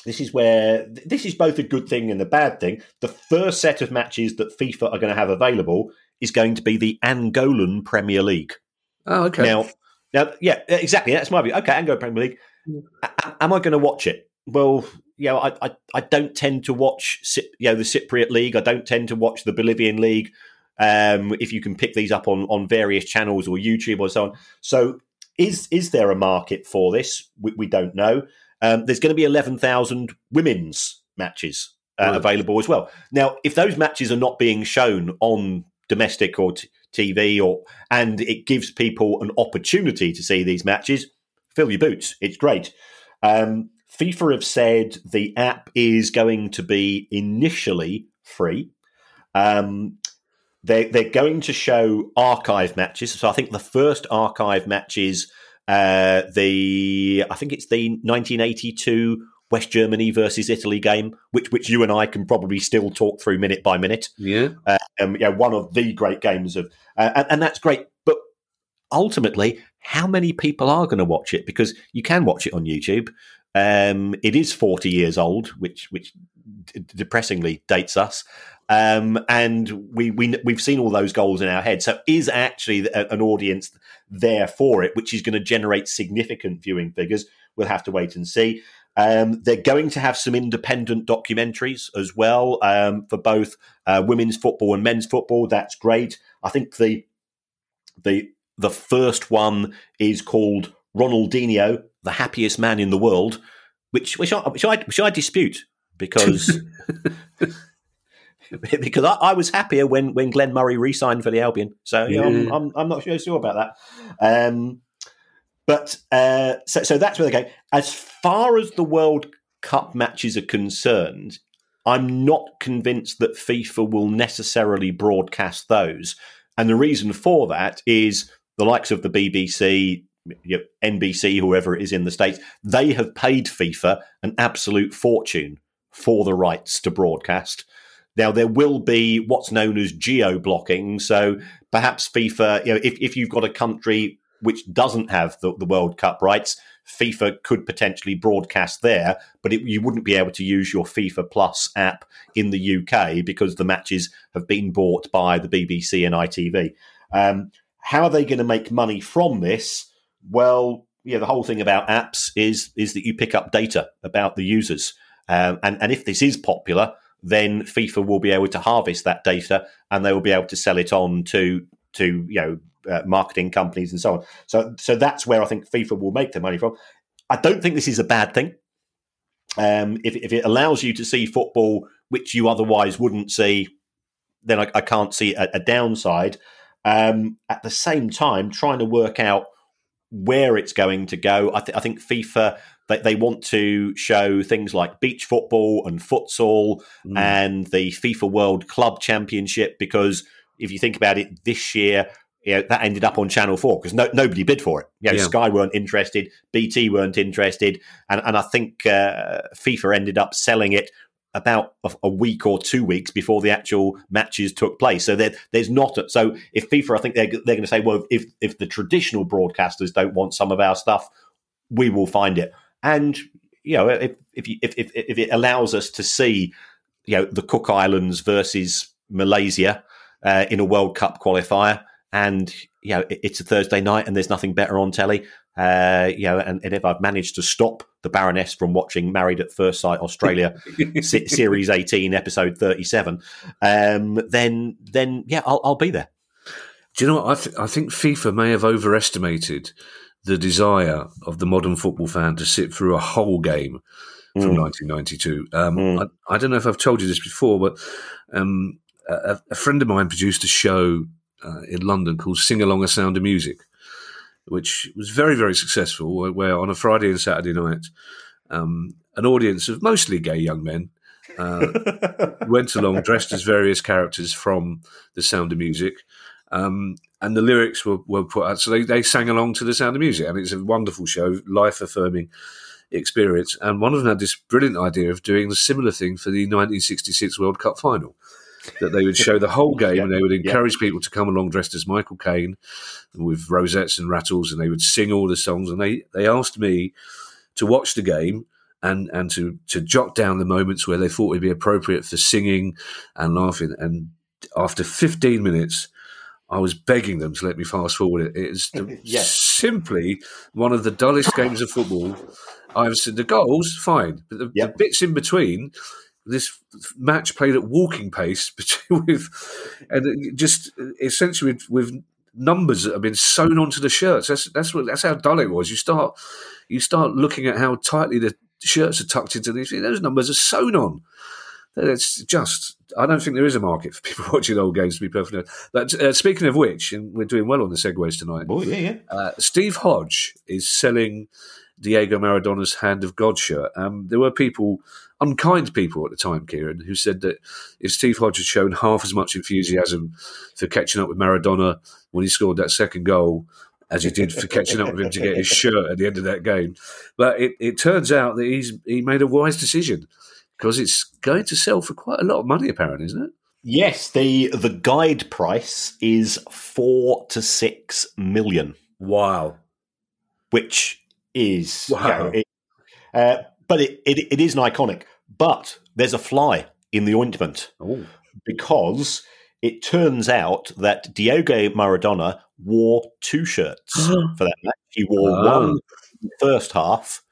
Speaker 2: this is where this is both a good thing and a bad thing. The first set of matches that FIFA are going to have available is going to be the Angolan Premier League.
Speaker 1: Oh, okay.
Speaker 2: Now, now, yeah, exactly. That's my view. Okay, Angolan Premier League. Am I going to watch it? Well, you know, I, I, I don't tend to watch, you know, the Cypriot League. I don't tend to watch the Bolivian League. Um, if you can pick these up on on various channels or YouTube or so on. So, is is there a market for this? We, we don't know. Um, there's going to be 11,000 women's matches uh, right. available as well. Now, if those matches are not being shown on domestic or t- TV, or and it gives people an opportunity to see these matches, fill your boots. It's great. Um, FIFA have said the app is going to be initially free. Um, they, they're going to show archive matches. So I think the first archive matches uh, the I think it's the 1982 West Germany versus Italy game, which which you and I can probably still talk through minute by minute.
Speaker 1: Yeah, uh,
Speaker 2: um, yeah, one of the great games of, uh, and, and that's great. But ultimately, how many people are going to watch it? Because you can watch it on YouTube. Um, it is 40 years old, which which d- depressingly dates us. Um, and we, we we've seen all those goals in our head. So is actually an audience there for it, which is going to generate significant viewing figures? We'll have to wait and see. Um, they're going to have some independent documentaries as well um, for both uh, women's football and men's football. That's great. I think the the the first one is called Ronaldinho, the happiest man in the world, which which I which I, which I dispute because because I, I, was happier when when Glenn Murray re-signed for the Albion. So yeah. I'm, I'm, I'm not sure, sure about that. Um, but uh, so so that's where they go. As far as the World Cup matches are concerned, I'm not convinced that FIFA will necessarily broadcast those. And the reason for that is the likes of the BBC, you know, NBC, whoever it is in the States, they have paid FIFA an absolute fortune for the rights to broadcast. Now there will be what's known as geo blocking. So perhaps FIFA, you know, if, if you've got a country which doesn't have the, the World Cup rights, FIFA could potentially broadcast there, but it, you wouldn't be able to use your FIFA Plus app in the UK because the matches have been bought by the BBC and ITV. Um, how are they going to make money from this? Well, yeah, the whole thing about apps is is that you pick up data about the users, um, and and if this is popular, then FIFA will be able to harvest that data and they will be able to sell it on to to you know uh, marketing companies and so on. So so that's where I think FIFA will make their money from. I don't think this is a bad thing. Um, if, if it allows you to see football which you otherwise wouldn't see, then I, I can't see a, a downside. Um, at the same time, trying to work out where it's going to go, I, th- I think FIFA they, they want to show things like beach football and futsal mm. and the FIFA World Club Championship because if you think about it, this year you know, that ended up on Channel Four because no, nobody bid for it. You know, yeah. Sky weren't interested, BT weren't interested, and, and I think uh, FIFA ended up selling it about a, a, week or two weeks before the actual matches took place. So there, there's not a, so if FIFA, I think they're they're going to say, well, if if the traditional broadcasters don't want some of our stuff, we will find it. And you know, if if, you, if if if it allows us to see, you know, the Cook Islands versus Malaysia uh, in a World Cup qualifier, and you know, it, it's a Thursday night and there's nothing better on telly. Uh, you know, and, and, if I've managed to stop the Baroness from watching Married at First Sight Australia series eighteen, episode thirty seven, um, then then yeah, I'll, I'll be there.
Speaker 1: Do you know what? I, th- I think FIFA may have overestimated the desire of the modern football fan to sit through a whole game from mm. 1992. Um, mm. I, I, don't know if I've told you this before, but um, a, a, friend of mine produced a show uh, in London called Sing Along a Sound of Music, which was very, very successful. Where on a Friday and Saturday night, um, an audience of mostly gay young men uh, went along dressed as various characters from The Sound of Music. Um, and the lyrics were, were put out. So they, they sang along to the sound of music. And it's a wonderful show, life affirming experience. And one of them had this brilliant idea of doing a similar thing for the 1966 World Cup final. That they would show the whole game and they would encourage people to come along dressed as Michael Caine with rosettes and rattles and they would sing all the songs. And they, they asked me to watch the game and, and to, to jot down the moments where they thought would be appropriate for singing and laughing. And after 15 minutes, I was begging them to let me fast forward it. It's yes. simply one of the dullest games of football I've seen. The goals, fine, but the, yep. the bits in between, this match played at walking pace with, and just essentially with, with, numbers that have been sewn onto the shirts. That's that's what that's how dull it was. You start you start looking at how tightly the shirts are tucked into these. Those numbers are sewn on. It's just, I don't think there is a market for people watching old games, to be perfectly honest. But uh, speaking of which, and we're doing well on the segues tonight.
Speaker 2: Oh, yeah, yeah.
Speaker 1: Uh, Steve Hodge is selling Diego Maradona's Hand of God shirt. Um, there were people, unkind people at the time, Kieran, who said that if Steve Hodge had shown half as much enthusiasm for catching up with Maradona when he scored that second goal as he did for catching up with him to get his shirt at the end of that game. But it, it turns out that he's he made a wise decision because it's going to sell for quite a lot of money, apparently, isn't it?
Speaker 2: Yes, the the guide price is four to six million.
Speaker 1: Wow,
Speaker 2: which is wow. You know, it, uh, but it, it, it is an iconic. But there's a fly in the ointment Ooh. because it turns out that Diego Maradona wore two shirts for that match. He wore oh. one in the first half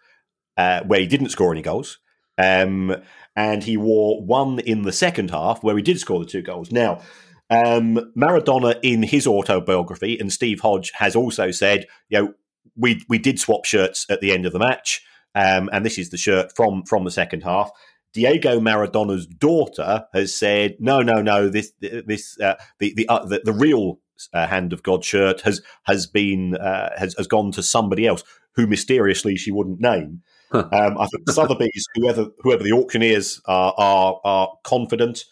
Speaker 2: uh, where he didn't score any goals, um, and he wore one in the second half where he did score the two goals. Now, um, Maradona in his autobiography, and Steve Hodge has also said, you know, we we did swap shirts at the end of the match, um, and this is the shirt from from the second half. Diego Maradona's daughter has said, "No, no, no. This, this, uh, the the, uh, the, the real uh, hand of God shirt has has been uh, has has gone to somebody else who mysteriously she wouldn't name." um, I think Sotheby's, whoever whoever the auctioneers are, are, are confident.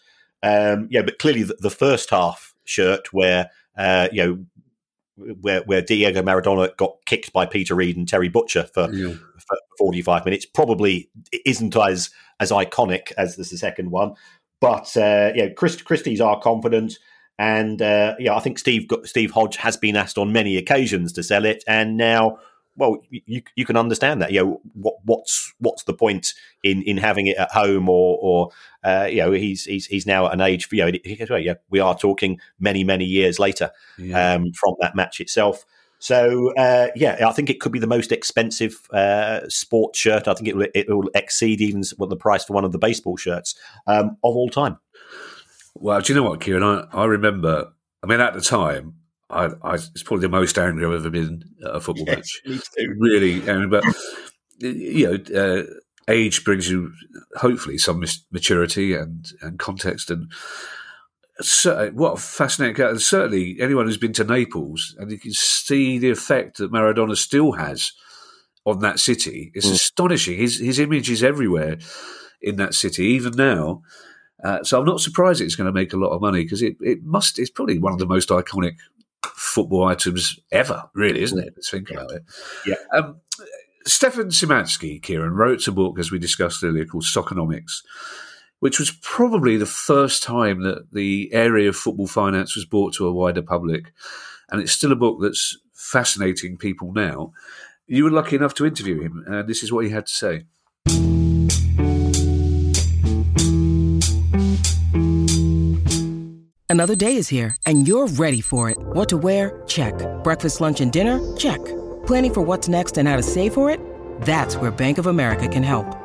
Speaker 2: Um, yeah, but clearly the, the, first half shirt where uh, you know where where Diego Maradona got kicked by Peter Reid and Terry Butcher for, yeah. For forty five minutes probably isn't as as iconic as the second one. But uh, yeah, Christ, Christie's are confident. And uh, yeah, I think Steve Steve Hodge has been asked on many occasions to sell it, and now well, you you can understand that. You know, what what's what's the point in in having it at home or or uh, you know he's he's he's now at an age. You know, well, yeah, we are talking many many years later yeah. um, from that match itself. So uh, yeah, I think it could be the most expensive uh, sports shirt. I think it will it will exceed even what the price for one of the baseball shirts um, of all time.
Speaker 1: Well, do you know what, Kieran? I, I remember. I mean, at the time, I, I, it's probably the most angry I've ever been at a football yes, match. Really angry, but you know, uh, age brings you hopefully some maturity and and context and. So, what a fascinating and certainly anyone who's been to Naples and you can see the effect that Maradona still has on that city. It's mm. astonishing. His his image is everywhere in that city, even now. Uh, so I'm not surprised it's going to make a lot of money because it, it must. It's probably one of the most iconic football items ever, really, isn't it? Let's think about it.
Speaker 2: Yeah.
Speaker 1: Um, Stefan Szymanski, Kieran, wrote a book, as we discussed earlier, called Soccernomics, which was probably the first time that the area of football finance was brought to a wider public. And it's still a book that's fascinating people now. You were lucky enough to interview him, and this is what he had to say.
Speaker 3: Another day is here, and you're ready for it. What to wear? Check. Breakfast, lunch, and dinner? Check. Planning for what's next and how to save for it? That's where Bank of America can help.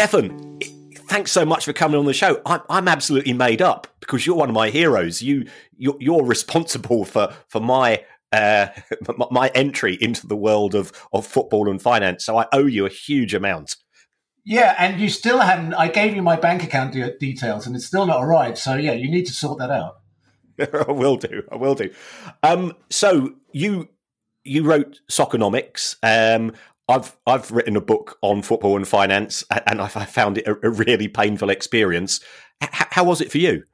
Speaker 2: Stefan, thanks so much for coming on the show. I'm, I'm absolutely made up because you're one of my heroes. You you're, you're responsible for for my uh, my entry into the world of of football and finance. So I owe you a huge amount.
Speaker 4: Yeah, and you still haven't. I gave you my bank account de- details, and it's still not arrived. So yeah, you need to sort that out.
Speaker 2: I will do. I will do. Um, so you you wrote Soccernomics. Um, I've I've written a book on football and finance, and I found it a, a really painful experience. H- how was it for you?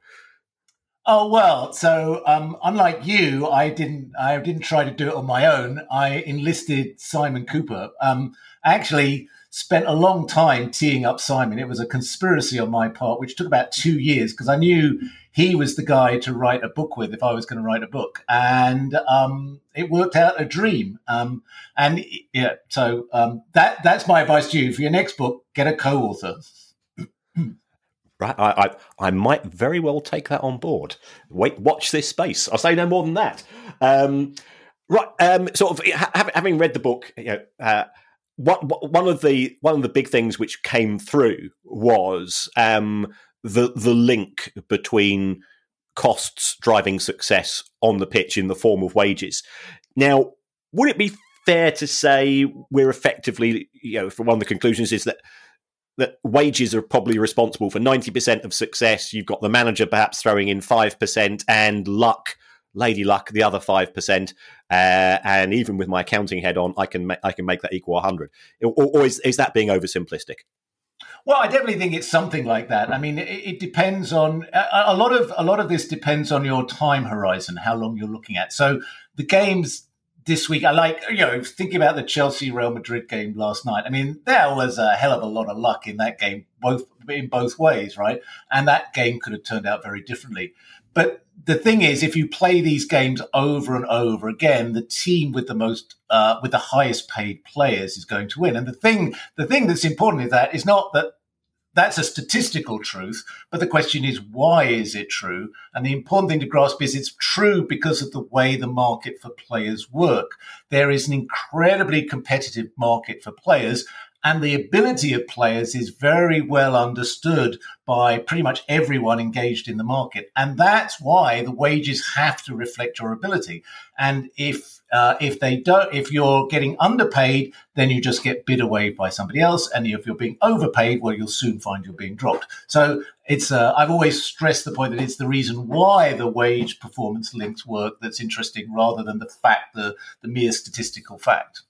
Speaker 4: Oh well, so um, unlike you, I didn't I didn't try to do it on my own. I enlisted Simon Kuper. Um, actually spent a long time teeing up Simon. It was a conspiracy on my part, which took about two years because I knew he was the guy to write a book with if I was going to write a book, and um, it worked out a dream. Um, and yeah, so um, that that's my advice to you for your next book: get a co-author.
Speaker 2: Right, I, I, I might very well take that on board. Wait, watch this space. I'll say no more than that. Um, right, um, sort of ha- having read the book, you know, uh, what, one of the one of the big things which came through was um, the the link between costs driving success on the pitch in the form of wages. Now, would it be fair to say we're effectively, you know, for one of the conclusions is that that wages are probably responsible for 90% of success. You've got the manager perhaps throwing in 5% and luck, lady luck, the other 5%. Uh, and even with my accounting head on, I can, ma- I can make that equal 100. Or, or is, is that being oversimplistic?
Speaker 4: Well, I definitely think it's something like that. I mean, it, it depends on a, a, lot of a lot of this depends on your time horizon, how long you're looking at. So the games this week, I like you know thinking about the Chelsea Real Madrid game last night. I mean, there was a hell of a lot of luck in that game, both in both ways, right? And that game could have turned out very differently. But the thing is, if you play these games over and over again, the team with the most, uh, with the highest paid players is going to win. And the thing, the thing that's important is that is not that that's a statistical truth, but the question is, why is it true? And the important thing to grasp is it's true because of the way the market for players work. There is an incredibly competitive market for players, and the ability of players is very well understood by pretty much everyone engaged in the market. And that's why the wages have to reflect your ability. And if uh, if they don't, if you're getting underpaid, then you just get bid away by somebody else. And if you're being overpaid, well, you'll soon find you're being dropped. So it's uh, I've always stressed the point that it's the reason why the wage performance links work that's interesting, rather than the fact the the mere statistical fact.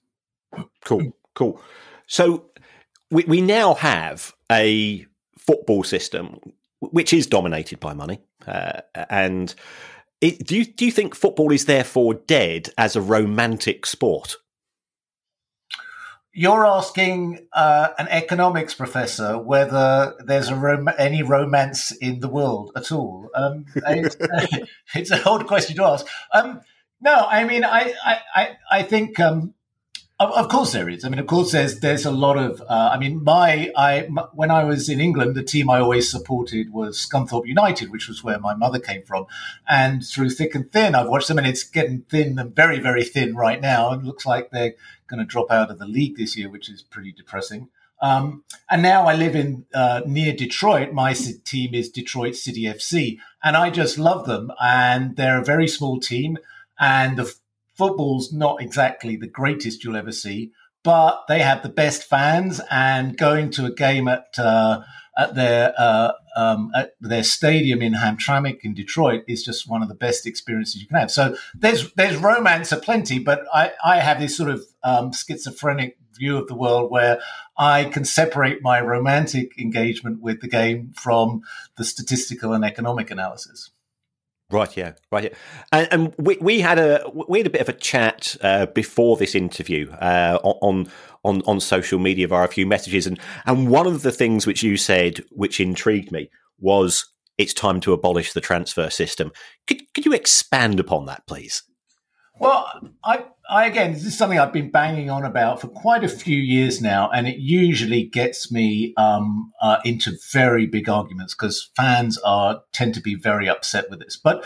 Speaker 2: Cool, cool. So we, we now have a football system which is dominated by money. Uh, and it, do you do you think football is therefore dead as a romantic sport?
Speaker 4: you're asking uh, an economics professor whether there's a rom- any romance in the world at all. Um, it's, it's, an odd question to ask. Um, no, I mean, I, I, I think um, of, of, course there is. I mean, of course there's there's a lot of. Uh, I mean, my I my, when I was in England, the team I always supported was Scunthorpe United, which was where my mother came from. And through thick and thin, I've watched them, and it's getting thin and very very thin right now. It looks like they're going to drop out of the league this year, which is pretty depressing. Um, and now I live in uh, near Detroit. My team is Detroit City FC, and I just love them. And they're a very small team, and the football's not exactly the greatest you'll ever see, but they have the best fans. And going to a game at uh, at their uh, um, at their stadium in Hamtramck in Detroit is just one of the best experiences you can have. So there's there's romance aplenty, but I, I have this sort of um, schizophrenic view of the world where I can separate my romantic engagement with the game from the statistical and economic analysis.
Speaker 2: Right, yeah, right, yeah, and, and we we had a we had a bit of a chat uh, before this interview uh, on on on social media via a few messages, and and one of the things which you said which intrigued me was it's time to abolish the transfer system. Could could you expand upon that, please?
Speaker 4: Well, I, I again, this is something I've been banging on about for quite a few years now, and it usually gets me um, uh, into very big arguments because fans are tend to be very upset with this. But,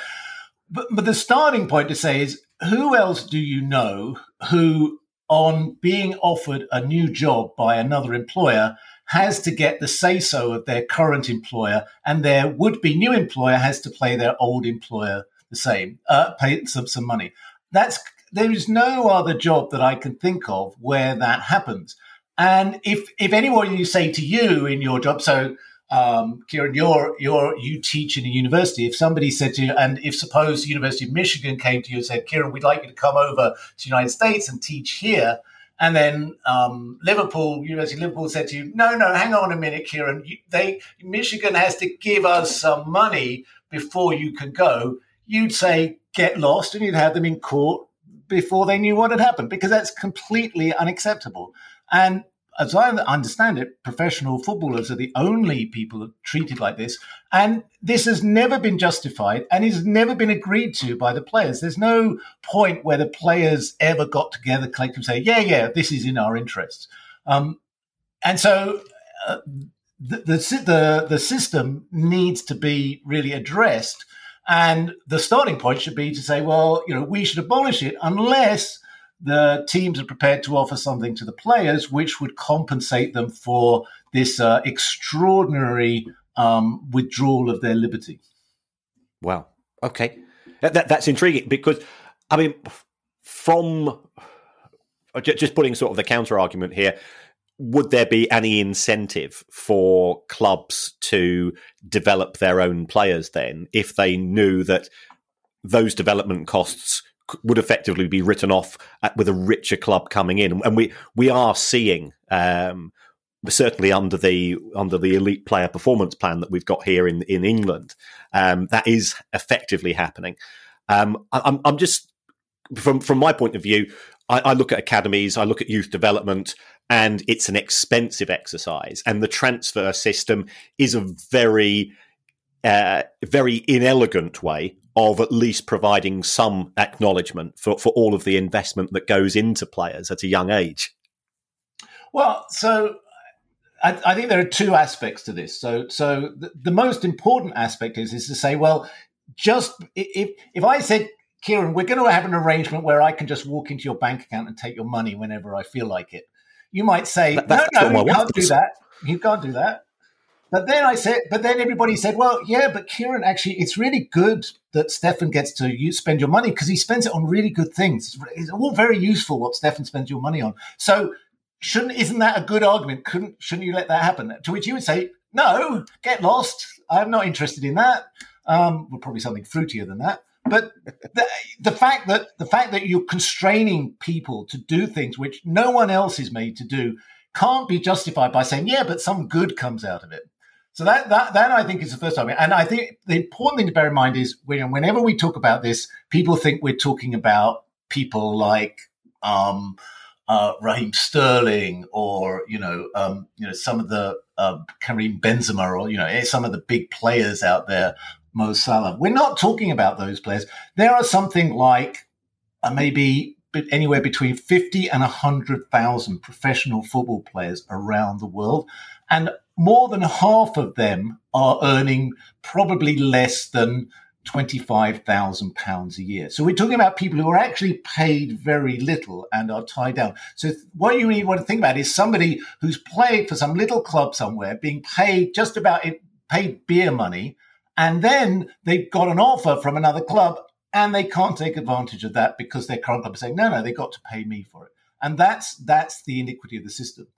Speaker 4: but but the starting point to say is, who else do you know who, on being offered a new job by another employer, has to get the say so of their current employer, and their would be new employer has to play their old employer the same, uh, pay some some money that's there is no other job that I can think of where that happens. And if if anyone you say to you in your job, so um, Kieran, you're you're you teach in a university. If somebody said to you, and if suppose the University of Michigan came to you and said, Kieran, we'd like you to come over to the United States and teach here, and then um, Liverpool, University of Liverpool said to you, no, no, hang on a minute, Kieran, they Michigan has to give us some money before you can go. You'd say, get lost and you'd have them in court before they knew what had happened because that's completely unacceptable. And as I understand it, professional footballers are the only people treated like this. And this has never been justified and has never been agreed to by the players. There's no point where the players ever got together collectively and say, yeah, yeah, this is in our interests. Um, and so uh, the, the, the, the system needs to be really addressed and the starting point should be to say, well, you know, we should abolish it unless the teams are prepared to offer something to the players which would compensate them for this uh, extraordinary um, withdrawal of their liberty.
Speaker 2: Wow. Okay. That, that's intriguing because, I mean, from just putting sort of the counter argument here, would there be any incentive for clubs to develop their own players then if they knew that those development costs would effectively be written off with a richer club coming in? And we we are seeing um, certainly under the under the elite player performance plan that we've got here in in England um, that is effectively happening. Um, I, I'm, I'm just from from my point of view I, I, look at academies, I look at youth development, and it's an expensive exercise. And the transfer system is a very, uh, very inelegant way of at least providing some acknowledgement for, for all of the investment that goes into players at a young age.
Speaker 4: Well, so I, I think there are two aspects to this. So, so the, the most important aspect is is to say, well, just if if I said Kieran, we're going to have an arrangement where I can just walk into your bank account and take your money whenever I feel like it. You might say, that, no, no, you can't do that. You can't do that. But then I said, but then everybody said, well, yeah, but Kieran, actually, it's really good that Stefan gets to use, spend your money because he spends it on really good things. It's all very useful what Stefan spends your money on. So shouldn't, isn't that a good argument? Couldn't, shouldn't you let that happen? To which you would say, no, get lost. I'm not interested in that. Um, well, probably something fruitier than that. But the, the, fact that the fact that you're constraining people to do things which no one else is made to do can't be justified by saying, "Yeah, but some good comes out of it." So that that that I think is the first time. And I think the important thing to bear in mind is when, whenever we talk about this, people think we're talking about people like um, uh, Raheem Sterling or you know um, you know some of the uh, Karim Benzema or you know eh, some of the big players out there, Mo Salah. We're not talking about those players. There are something like uh, maybe anywhere between 50 and 100,000 professional football players around the world. And more than half of them are earning probably less than £25,000 a year. So we're talking about people who are actually paid very little and are tied down. So what you really want to think about is somebody who's played for some little club somewhere, being paid just about it, paid beer money, and then they've got an offer from another club and they can't take advantage of that because their current club is saying, no, no, they've got to pay me for it. And that's that's the iniquity of the system.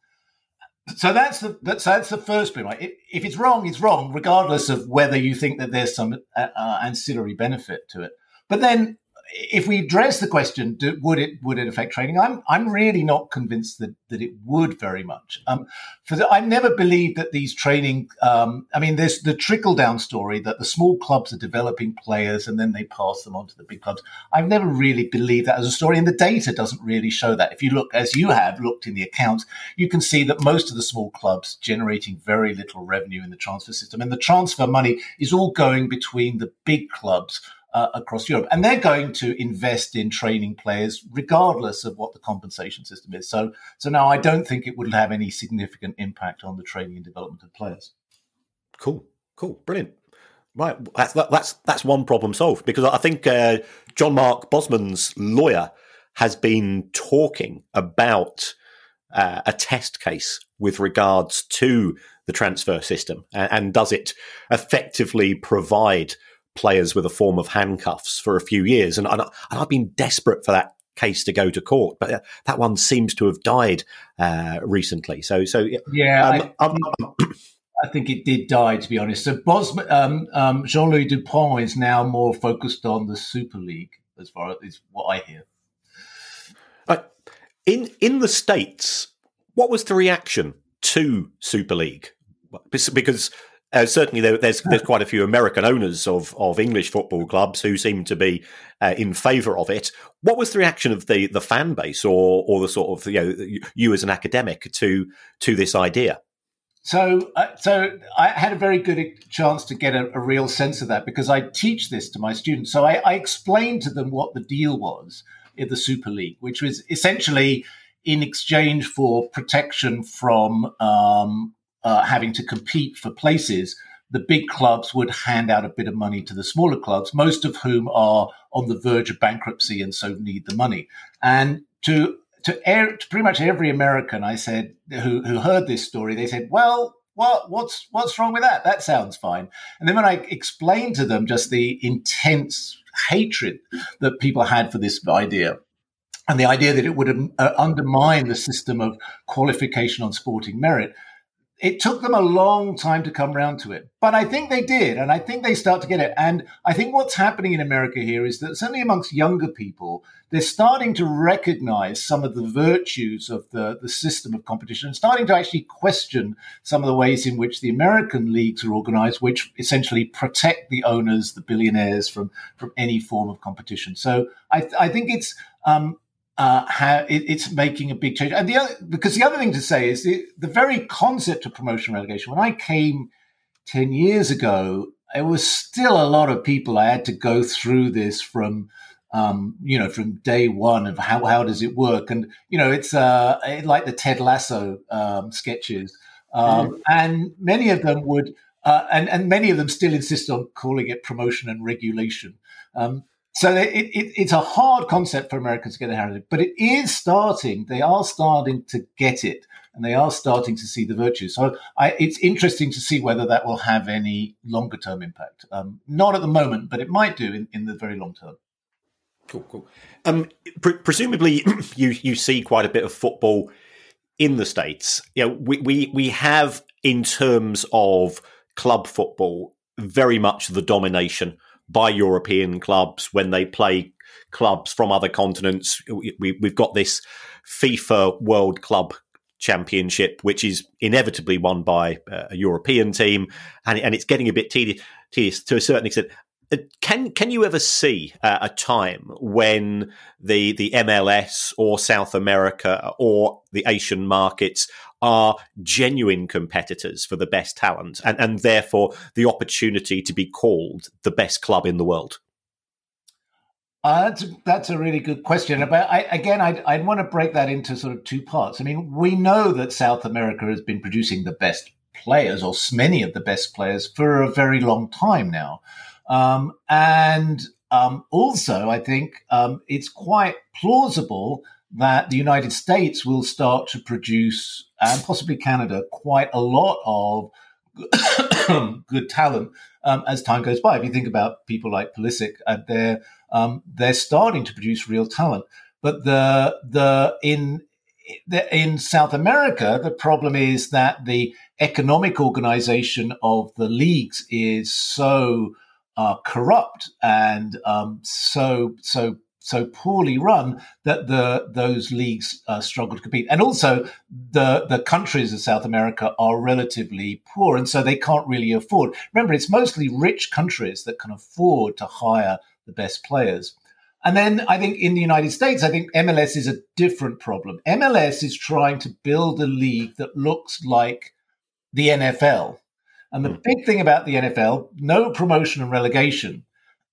Speaker 4: So that's the that's, that's the first bit. Right? If it's wrong, it's wrong, regardless of whether you think that there's some uh, uh ancillary benefit to it. But then if we address the question, do, would it would it affect training? I'm I'm really not convinced that that it would very much. Um, for the, I never believed that these training. Um, I mean, there's the trickle down story that the small clubs are developing players and then they pass them on to the big clubs. I've never really believed that as a story, and the data doesn't really show that. If you look, as you have looked in the accounts, you can see that most of the small clubs generating very little revenue in the transfer system, and the transfer money is all going between the big clubs uh, across Europe. And they're going to invest in training players regardless of what the compensation system is. So, so now I don't think it would have any significant impact on the training and development of players.
Speaker 2: Cool, cool, brilliant. Right, that's that's that's one problem solved because I think uh, Jean-Marc Bosman's lawyer has been talking about uh, a test case with regards to the transfer system and, and does it effectively provide players with a form of handcuffs for a few years, and, and, I've been desperate for that case to go to court, but uh, that one seems to have died uh, recently. So, so
Speaker 4: yeah, um, I, um, I, think it did die. To be honest, so um, um, Jean Louis Dupont is now more focused on the Super League, as far as what I hear.
Speaker 2: Uh, in in the states, what was the reaction to Super League? Because uh, certainly, there, there's there's quite a few American owners of of English football clubs who seem to be uh, in favour of it. What was the reaction of the the fan base, or or the sort of you know you as an academic to to this idea?
Speaker 4: So, uh, so I had a very good chance to get a, a, real sense of that because I teach this to my students. So I, I explained to them what the deal was in the Super League, which was essentially in exchange for protection from um, uh, having to compete for places, the big clubs would hand out a bit of money to the smaller clubs, most of whom are on the verge of bankruptcy and so need the money. And to to, air, to pretty much every American I said who, who heard this story, they said, "Well, what what's what's wrong with that? That sounds fine." And then when I explained to them just the intense hatred that people had for this idea, and the idea that it would uh, undermine the system of qualification on sporting merit, it took them a long time to come around to it, but I think they did, and I think they start to get it. And I think what's happening in America here is that certainly amongst younger people, they're starting to recognize some of the virtues of the, the system of competition and starting to actually question some of the ways in which the American leagues are organized, which essentially protect the owners, the billionaires from, from any form of competition. So I, I think it's um, uh, how it, it's making a big change. And the other, because the other thing to say is the, the very concept of promotion and relegation. When I came 10 years ago, there was still a lot of people I had to go through this from, um, you know, from day one of how, how does it work? And, you know, it's uh, like the Ted Lasso um, sketches. Um, mm. And many of them would, uh, and, and many of them still insist on calling it promotion and regulation. Um, so it, it, it's a hard concept for Americans to get hands on, but it is starting. They are starting to get it, and they are starting to see the virtues. So I, it's interesting to see whether that will have any longer term impact. Um, not at the moment, but it might do in, in the very long term.
Speaker 2: Cool, cool. Um, pre- presumably, you you see quite a bit of football in the states. You know, we we we have in terms of club football very much the domination by European clubs when they play clubs from other continents. We, have got this FIFA World Club Championship, which is inevitably won by uh, a European team, and, and it's getting a bit tedious, tedious to a certain extent. Uh, can can you ever see uh, a time when the the MLS or South America or the Asian markets are genuine competitors for the best talent and, and therefore the opportunity to be called the best club in the world?
Speaker 4: Uh, that's, that's a really good question. But I, again, I'd, I'd want to break that into sort of two parts. I mean, we know that South America has been producing the best players or many of the best players for a very long time now. Um, and um, also, I think um, it's quite plausible that the United States will start to produce, and possibly Canada, quite a lot of good talent um, as time goes by. If you think about people like Pulisic, uh, they're um, they're starting to produce real talent. But the the in in South America, the problem is that the economic organization of the leagues is so uh, corrupt and um, so so so poorly run that the those leagues uh, struggle to compete. And also, the the countries of South America are relatively poor, and so they can't really afford. Remember, it's mostly rich countries that can afford to hire the best players. And then I think in the United States, I think MLS is a different problem. MLS is trying to build a league that looks like the NFL. And the hmm. big thing about the NFL, no promotion and relegation.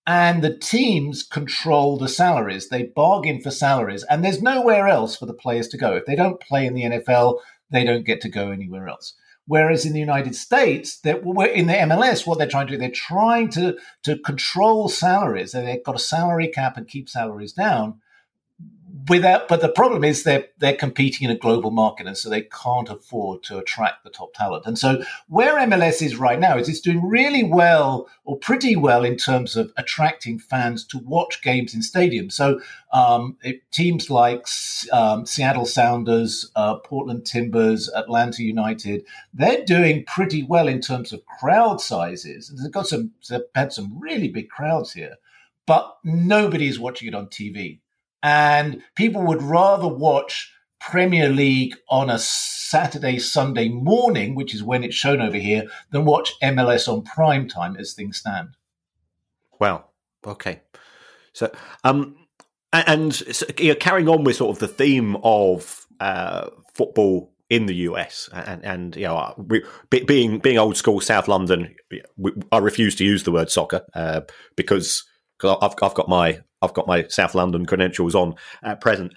Speaker 4: And the teams control the salaries. They bargain for salaries. And there's nowhere else for the players to go. If they don't play in the NFL, they don't get to go anywhere else. Whereas in the United States, in the MLS, what they're trying to do, they're trying to, to control salaries. They've got a salary cap and keep salaries down without but the problem is they're they're competing in a global market and so they can't afford to attract the top talent. And so where MLS is right now is it's doing really well or pretty well in terms of attracting fans to watch games in stadiums. So um, it, teams like um, Seattle Sounders uh, Portland Timbers Atlanta United they're doing pretty well in terms of crowd sizes. They've got some they've had some really big crowds here but nobody's watching it on TV and people would rather watch Premier League on a Saturday, Sunday morning, which is when it's shown over here, than watch MLS on prime time as things stand.
Speaker 2: Well, okay. So, um, and so, you know, carrying on with sort of the theme of uh, football in the US, and, and you know, we, being being old school South London, we, I refuse to use the word soccer uh, because because I've, I've got my I've got my South London credentials on at present.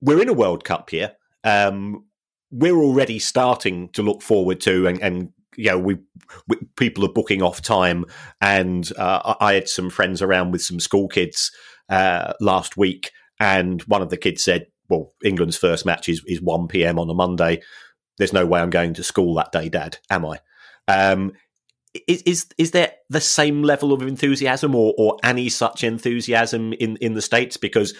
Speaker 2: We're in a World Cup here. Um, we're already starting to look forward to and, and you know, we, we, people are booking off time, and uh, I had some friends around with some school kids uh, last week, and one of the kids said, "Well, England's first match is is one p.m. on a Monday. There's no way I'm going to school that day, Dad. Am I?" Um, is, is is there the same level of enthusiasm or, or any such enthusiasm in, in the states because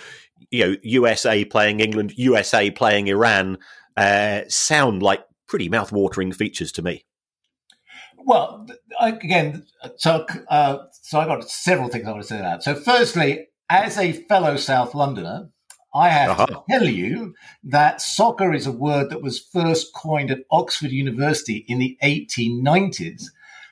Speaker 2: you know USA playing England, USA playing Iran uh, sound like pretty mouth-watering features to me.
Speaker 4: Well, again, so uh, so I got several things I want to say that. So, firstly, as a fellow South Londoner, I have uh-huh. to tell you that soccer is a word that was first coined at Oxford University in the 1890s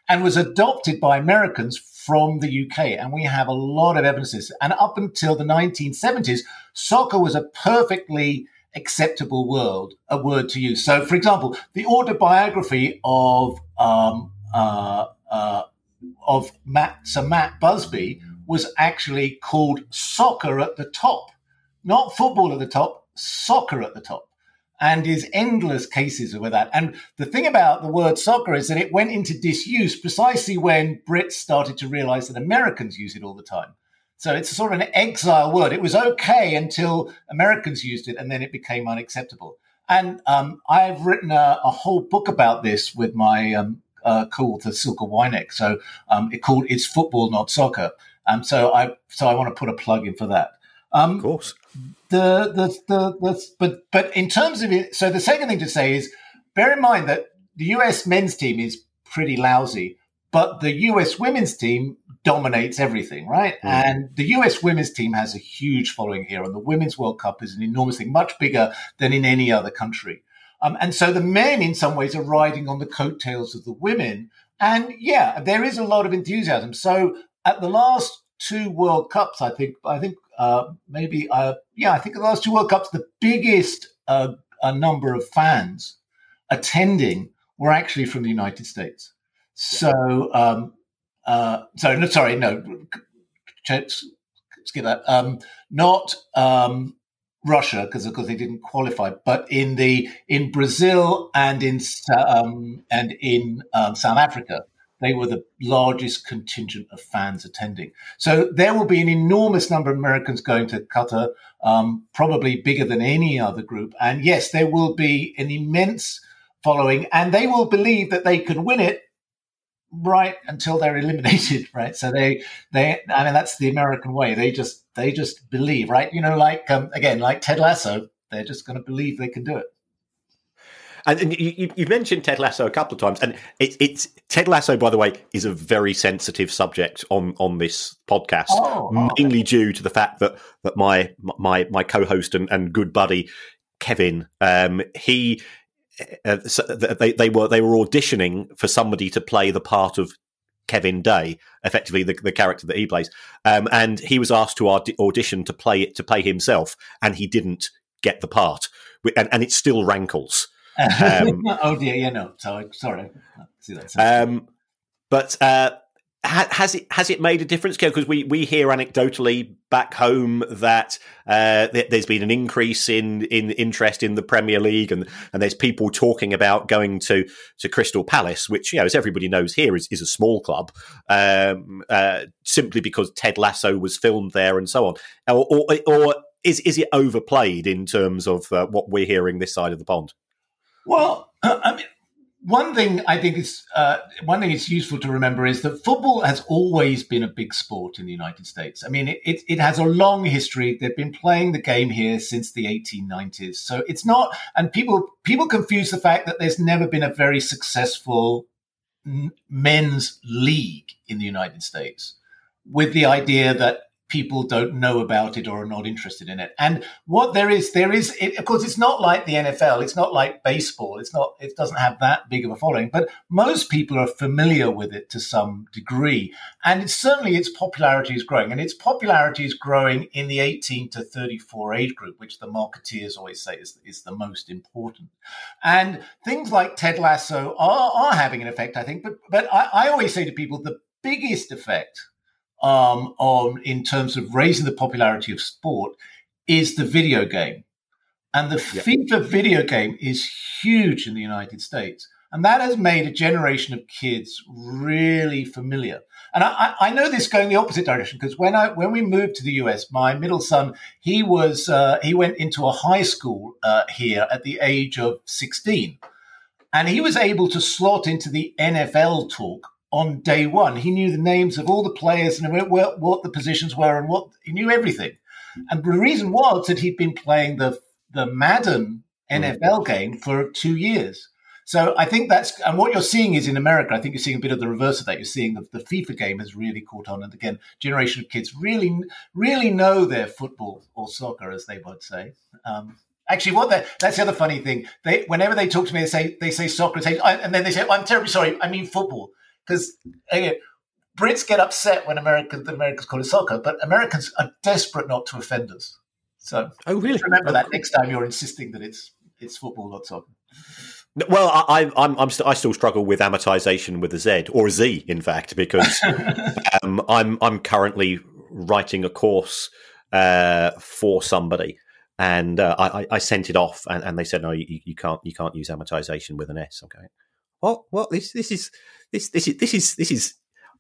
Speaker 4: and was adopted by Americans from the UK. And we have a lot of evidences. And up until the 1970s, soccer was a perfectly acceptable word, a word to use. So, for example, the autobiography of um, uh, uh, of Matt, Sir Matt Busby was actually called Soccer at the Top, not football at the top, soccer at the top and is endless cases of that. And the thing about the word soccer is that it went into disuse precisely when Brits started to realize that Americans use it all the time. So it's sort of an exile word. It was okay until Americans used it, and then it became unacceptable. And um, I've written a, a, whole book about this with my um, uh, co-author Silke Weineck. So um, it called "It's Football, Not Soccer." Um, so I so I want to put a plug in for that.
Speaker 2: Um, of course
Speaker 4: the, the, the, the, but, but in terms of it, so the second thing to say is bear in mind that the US men's team is pretty lousy, but the US women's team dominates everything, right? Mm. And the US women's team has a huge following here, and the Women's World Cup is an enormous thing, much bigger than in any other country. Um, and so the men, in some ways, are riding on the coattails of the women. And yeah, there is a lot of enthusiasm. So at the last two World Cups, I think, I think uh, maybe, uh, yeah, I think the last two World Cups, the biggest uh, number of fans attending were actually from the United States. So, um, uh, sorry, no, sorry, no, skip that. Um, not um, Russia because of course they didn't qualify, but in the in Brazil and in um, and in um, South Africa, they were the largest contingent of fans attending. So there will be an enormous number of Americans going to Qatar, um, probably bigger than any other group. And yes, there will be an immense following, and they will believe that they can win it right until they're eliminated right so they they i mean that's the american way they just they just believe right you know like um, again like ted lasso they're just going to believe they can do it
Speaker 2: and, and you, have mentioned Ted Lasso a couple of times, and it, it's Ted Lasso, by the way, is a very sensitive subject on on this podcast, oh, mainly due to the fact that that my my my co-host and, and good buddy Kevin, um, he uh, so they they were they were auditioning for somebody to play the part of Kevin Day, effectively the, the character that he plays, um, and he was asked to audition to play it to play himself, and he didn't get the part, and, and it still rankles.
Speaker 4: Um, oh dear, yeah, no, sorry, sorry. See that. Um,
Speaker 2: but uh, has it has it made a difference? Because we, we hear anecdotally back home that uh, there's been an increase in, in interest in the Premier League, and, and there's people talking about going to, to Crystal Palace, which you know, as everybody knows here, is, is a small club, um, uh, simply because Ted Lasso was filmed there and so on. Or, or, or is is it overplayed in terms of uh, what we're hearing this side of the pond?
Speaker 4: Well, I mean, one thing I think is uh, one thing it's useful to remember is that football has always been a big sport in the United States. I mean, it, it, it, has a long history. They've been playing the game here since the 1890s. So it's not, and people people confuse the fact that there's never been a very successful men's league in the United States with the idea that people don't know about it or are not interested in it. And what there is, there is, it, of course, it's not like the NFL. It's not like baseball. It's not, it doesn't have that big of a following, but most people are familiar with it to some degree. And it's certainly its popularity is growing and its popularity is growing in the 18 to 34 age group, which the marketeers always say is, is the most important. And things like Ted Lasso are, are having an effect, I think. But, but I, I always say to people, the biggest effect um, on in terms of raising the popularity of sport is the video game. And the yep. FIFA video game is huge in the United States. And that has made a generation of kids really familiar. And I, I know this going the opposite direction because when I when we moved to the US, my middle son he was uh, he went into a high school uh, here at the age of sixteen, and he was able to slot into the NFL talk on day one. He knew the names of all the players and what, what the positions were and what he knew everything. And the reason was that he'd been playing the the Madden NFL game for two years. So I think that's and what you're seeing is in America. I think you're seeing a bit of the reverse of that. You're seeing the, the FIFA game has really caught on, and again, generation of kids really really know their football or soccer, as they would say. Um, Actually, what that's the other funny thing. They whenever they talk to me, they say they say soccer, and then they say, "I'm terribly sorry, I mean football." Because Brits get upset when Americans the Americans call it soccer, but Americans are desperate not to offend us. So,
Speaker 2: oh really?
Speaker 4: Remember that next time you're insisting that it's it's football, not soccer.
Speaker 2: Well, I, I'm, I'm st- I still struggle with amortization with a Z or a Z, in fact, because um, I'm I'm currently writing a course uh, for somebody, and uh, I, I, sent it off, and, and they said no, you, you, can't you can't use amortization with an S. Okay, what what this this is this this is this is this is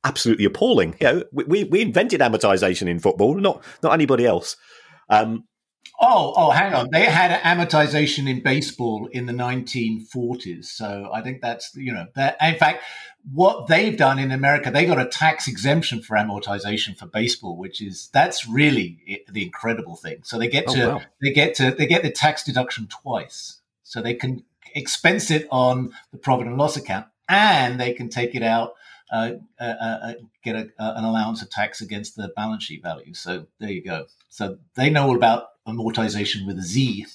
Speaker 2: absolutely appalling. You know, we we invented amortization in football, not not anybody else. Um,
Speaker 4: oh, oh, hang on. They had amortization in baseball in the 1940s. So I think that's you know that. In fact, what they've done in America, they got a tax exemption for amortization for baseball, which is that's really the incredible thing. So they get oh, to wow. they get to they get the tax deduction twice. So they can expense it on the profit and loss account and they can take it out, uh, uh, uh, get a, an allowance of tax against the balance sheet value. So there you go. So they know all about amortization with a Z.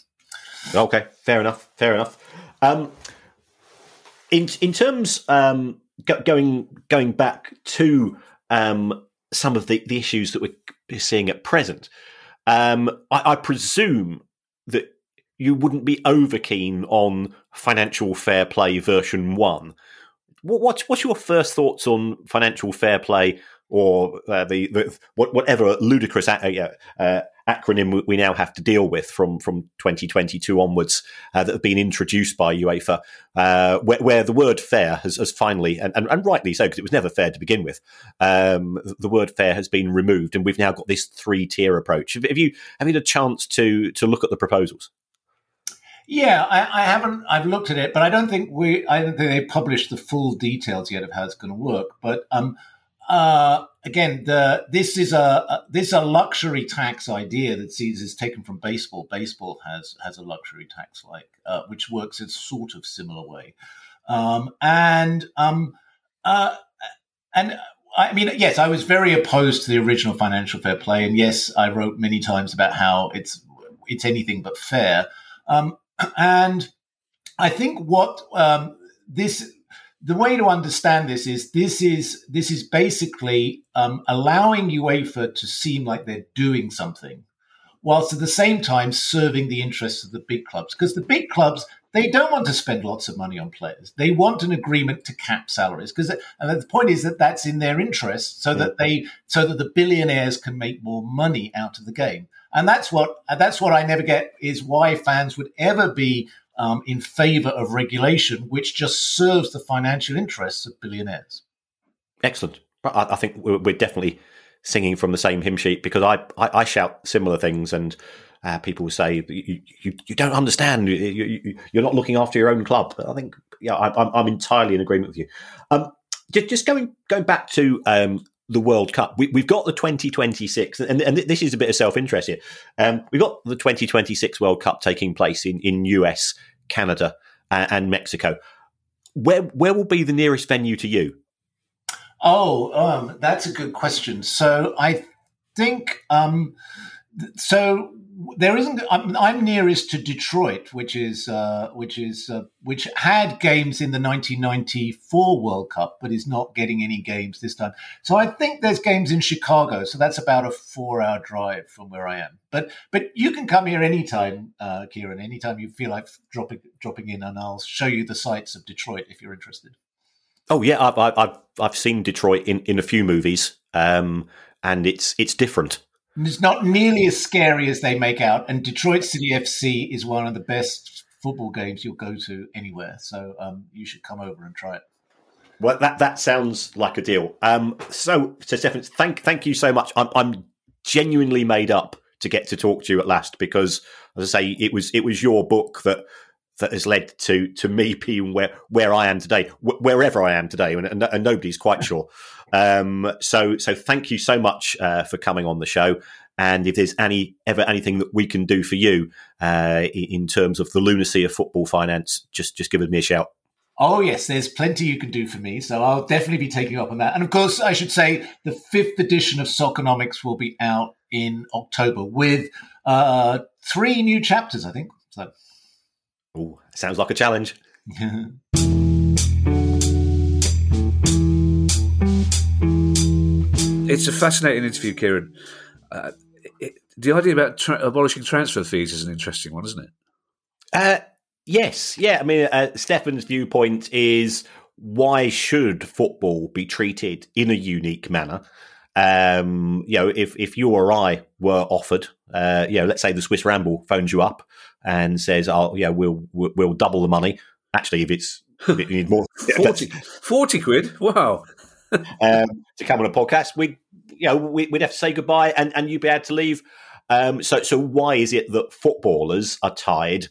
Speaker 2: Okay, fair enough. Fair enough. Um, in in terms um, go, going going back to um, some of the, the issues that we're seeing at present. Um, I, I presume you wouldn't be over keen on financial fair play version one. What, what's, what's your first thoughts on financial fair play or uh, the, the, whatever ludicrous uh, uh, acronym we now have to deal with from from 2022 onwards uh, that have been introduced by UEFA, uh, where, where, the word fair has, has finally and, and, and, rightly so because it was never fair to begin with. Um, the word fair has been removed, and we've now got this three tier approach. Have you have you had a chance to to look at the proposals?
Speaker 4: Yeah, I, I, haven't. I've looked at it, but I don't think we. I don't think they published the full details yet of how it's going to work. But um, uh, again, the this is a, a, this is a luxury tax idea that sees is taken from baseball. Baseball has has a luxury tax like uh, which works in sort of similar way, um, and um, uh, and I mean, yes, I was very opposed to the original financial fair play, and yes, I wrote many times about how it's it's anything but fair. Um, and I think what um, this the way to understand this is this is this is basically um, allowing UEFA to seem like they're doing something, whilst at the same time serving the interests of the big clubs. Because the big clubs they don't want to spend lots of money on players. They want an agreement to cap salaries because and the point is that that's in their interest, so that they so that the billionaires can make more money out of the game. And that's what that's what I never get is why fans would ever be um, in favor of regulation, which just serves the financial interests of billionaires.
Speaker 2: Excellent. I, I think we're, we're, definitely singing from the same hymn sheet because I, I, I shout similar things and uh, people say you, you, you, don't understand. You, are not looking after your own club. I think yeah, I, am entirely in agreement with you. Um, just, just going going back to um, the World Cup. We, have got the 2026, and, and, this is a bit of self interest here. Um, we've got the 2026 World Cup taking place in, in US, Canada, and, and Mexico. Where where will be the nearest venue to you?
Speaker 4: Oh, um, that's a good question. So I think um, so there isn't. I'm, I'm, nearest to Detroit, which is uh, which is uh, which had games in the 1994 World Cup, but is not getting any games this time. So I think there's games in Chicago. So that's about a four-hour drive from where I am. But but you can come here anytime, uh, Kieran. Anytime you feel like dropping dropping in, and I'll show you the sights of Detroit if you're interested.
Speaker 2: Oh yeah, I've I've I've seen Detroit in, in a few movies, um, and it's it's different.
Speaker 4: It's not nearly as scary as they make out. And Detroit City FC is one of the best football games you'll go to anywhere. So um, you should come over and try it.
Speaker 2: Well, that that sounds like a deal. Um, so, so Stefan, thank thank you so much. I'm, I'm genuinely made up to get to talk to you at last because, as I say, it was it was your book that that has led to to me being where where I am today, wh- wherever I am today, and, and, and nobody's quite sure. Um, so so thank you so much uh, for coming on the show. And if there's any ever anything that we can do for you uh, in terms of the lunacy of football finance, just just give me a shout.
Speaker 4: Oh yes, there's plenty you can do for me, so I'll definitely be taking up on that. And of course, I should say the fifth edition of Soccernomics will be out in October with uh, three new chapters, I think. So,
Speaker 2: oh, sounds like a challenge.
Speaker 1: It's a fascinating interview, Kieran. Uh, it, the idea about tra- abolishing transfer fees is an interesting one, isn't it?
Speaker 2: Uh, yes, yeah. I mean, uh, Stefan's viewpoint is why should football be treated in a unique manner? Um, you know, if if you or I were offered, uh, you know, let's say the Swiss Ramble phones you up and says, "Oh, yeah, we'll we'll, we'll double the money." Actually, if it's if you need more
Speaker 1: 40, 40 quid, wow.
Speaker 2: um, to come on a podcast, we you know we, would have to say goodbye, and and you'd be able to leave. Um, so so why is it that footballers are tied?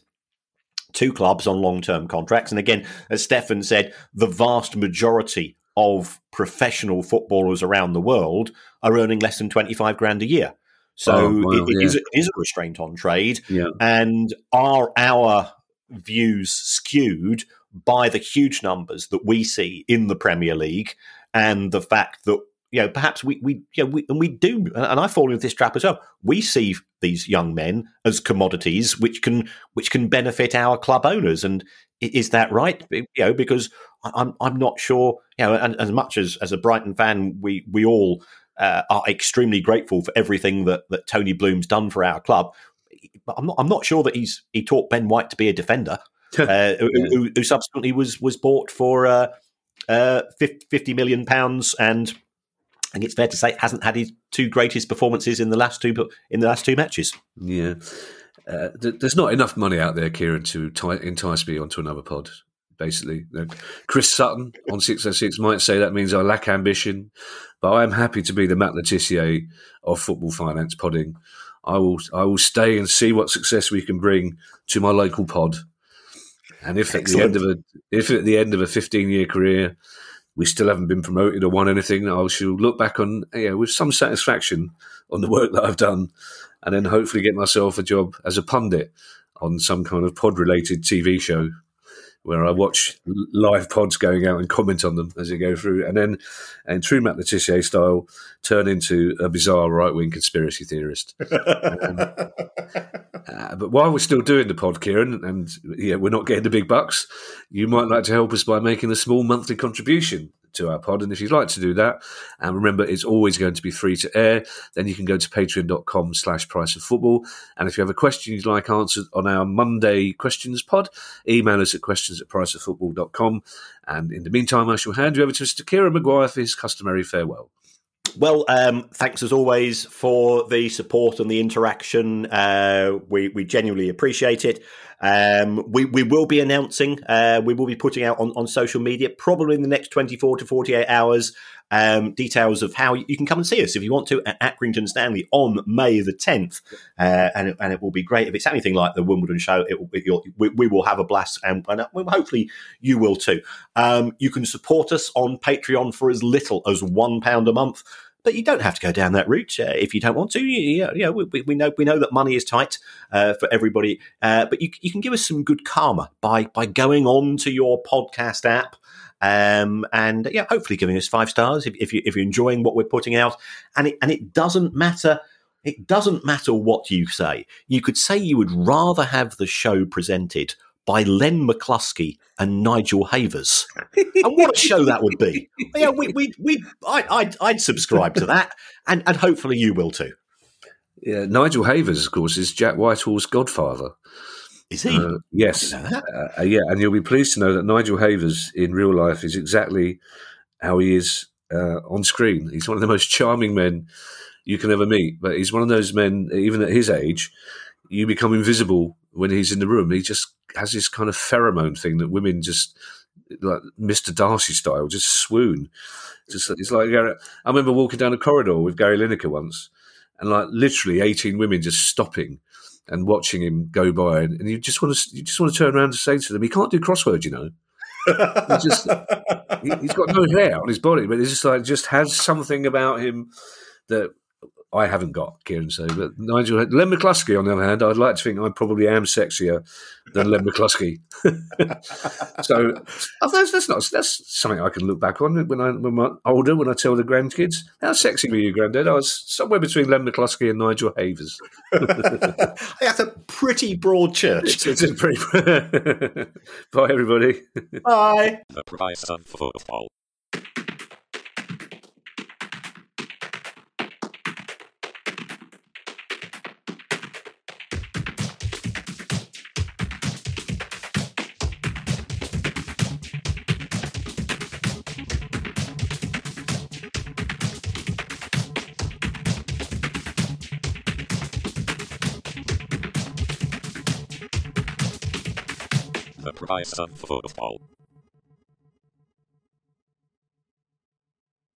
Speaker 2: to clubs on long term contracts. And again, as Stefan said, the vast majority of professional footballers around the world are earning less than 25 grand a year. So oh, wow, it, it, yeah. is, it is a restraint on trade.
Speaker 1: Yeah.
Speaker 2: And are our views skewed by the huge numbers that we see in the Premier League and the fact that you know perhaps we we you know, we and we do and I fall into this trap as well. We see these young men as commodities which can which can benefit our club owners and is that right? You know because I'm I'm not sure you know and as much as as a Brighton fan we we all uh, are extremely grateful for everything that, that Tony Bloom's done for our club. But I'm not, I'm not sure that he's he taught Ben White to be a defender, uh, who, who, who, subsequently was was bought for uh, uh, 50 million pounds and I think it's fair to say hasn't had his two greatest performances in the last two in the last two matches.
Speaker 1: Yeah, uh, th- there's not enough money out there, Kieran, to t- entice me onto another pod. Basically, Chris Sutton on six oh six might say that means I lack ambition, but I am happy to be the Matt Le Tissier of football finance podding. I will I will stay and see what success we can bring to my local pod. And if Excellent. at the end of a if at the end of a 15 year career we still haven't been promoted or won anything, I shall look back on yeah, with some satisfaction on the work that I've done, and then hopefully get myself a job as a pundit on some kind of pod related TV show where I watch live pods going out and comment on them as they go through, and then, in true Matt Le Tissier style, turn into a bizarre right wing conspiracy theorist. um, uh, but while we're still doing the pod, Kieran, and yeah, we're not getting the big bucks, you might like to help us by making a small monthly contribution to our pod. And if you'd like to do that, and remember, it's always going to be free to air, then you can go to patreon.com slash price of football. And if you have a question you'd like answered on our Monday questions pod, email us at questions at price priceoffootball.com. And in the meantime, I shall hand you over to Mr. Kieran Maguire for his customary farewell.
Speaker 2: Well, um, thanks as always for the support and the interaction. Uh, we we genuinely appreciate it. Um, we we will be announcing. Uh, we will be putting out on, on social media probably in the next twenty four to forty eight hours. Um, details of how you can come and see us if you want to at Accrington Stanley on May the 10th. Uh, and, it, and it will be great. If it's anything like the Wimbledon show, it, it, we, we, will have a blast and, and, hopefully you will too. Um, you can support us on Patreon for as little as £1 a month but you don't have to go down that route uh, if you don't want to. You, you know, we, we, know we know that money is tight uh, for everybody, uh, but you, you can give us some good karma by by going on to your podcast app. Um, and yeah, hopefully giving us five stars if, if, you if you're enjoying what we're putting out, and it and it doesn't matter it doesn't matter what you say. You could say you would rather have the show presented by Len McCluskey and Nigel Havers. and what a show that would be! Yeah, we, we, we, I, I'd, I'd subscribe to that, and, and hopefully you will too.
Speaker 1: Yeah, Nigel Havers, of course, is Jack Whitehall's godfather.
Speaker 2: Is he? Uh,
Speaker 1: yes. Uh, uh, yeah, and you'll be pleased to know that Nigel Havers in real life is exactly how he is uh, on screen. He's one of the most charming men you can ever meet, but he's one of those men, even at his age, you become invisible when he's in the room. He just has this kind of pheromone thing that women just like Mr. Darcy style, just swoon. Just it's like I remember walking down a corridor with Gary Lineker once, and like literally eighteen women just stopping and watching him go by, and, you just want to you just want to turn around and say to them, "He can't do crosswords, you know." he just he, has got no hair on his body, but it's just like just has something about him that I haven't got Kieran. So, but Nigel, Len McCluskey, on the other hand, I'd like to think I probably am sexier than Len McCluskey. so oh, that's, that's not that's something I can look back on when I when I'm older when I tell the grandkids how sexy were you, Granddad? I was somewhere between Len McCluskey and Nigel Havers.
Speaker 2: that's a pretty broad church.
Speaker 1: It's, it's a pretty. Bye, everybody.
Speaker 2: Bye.
Speaker 5: The price of football. Price of football.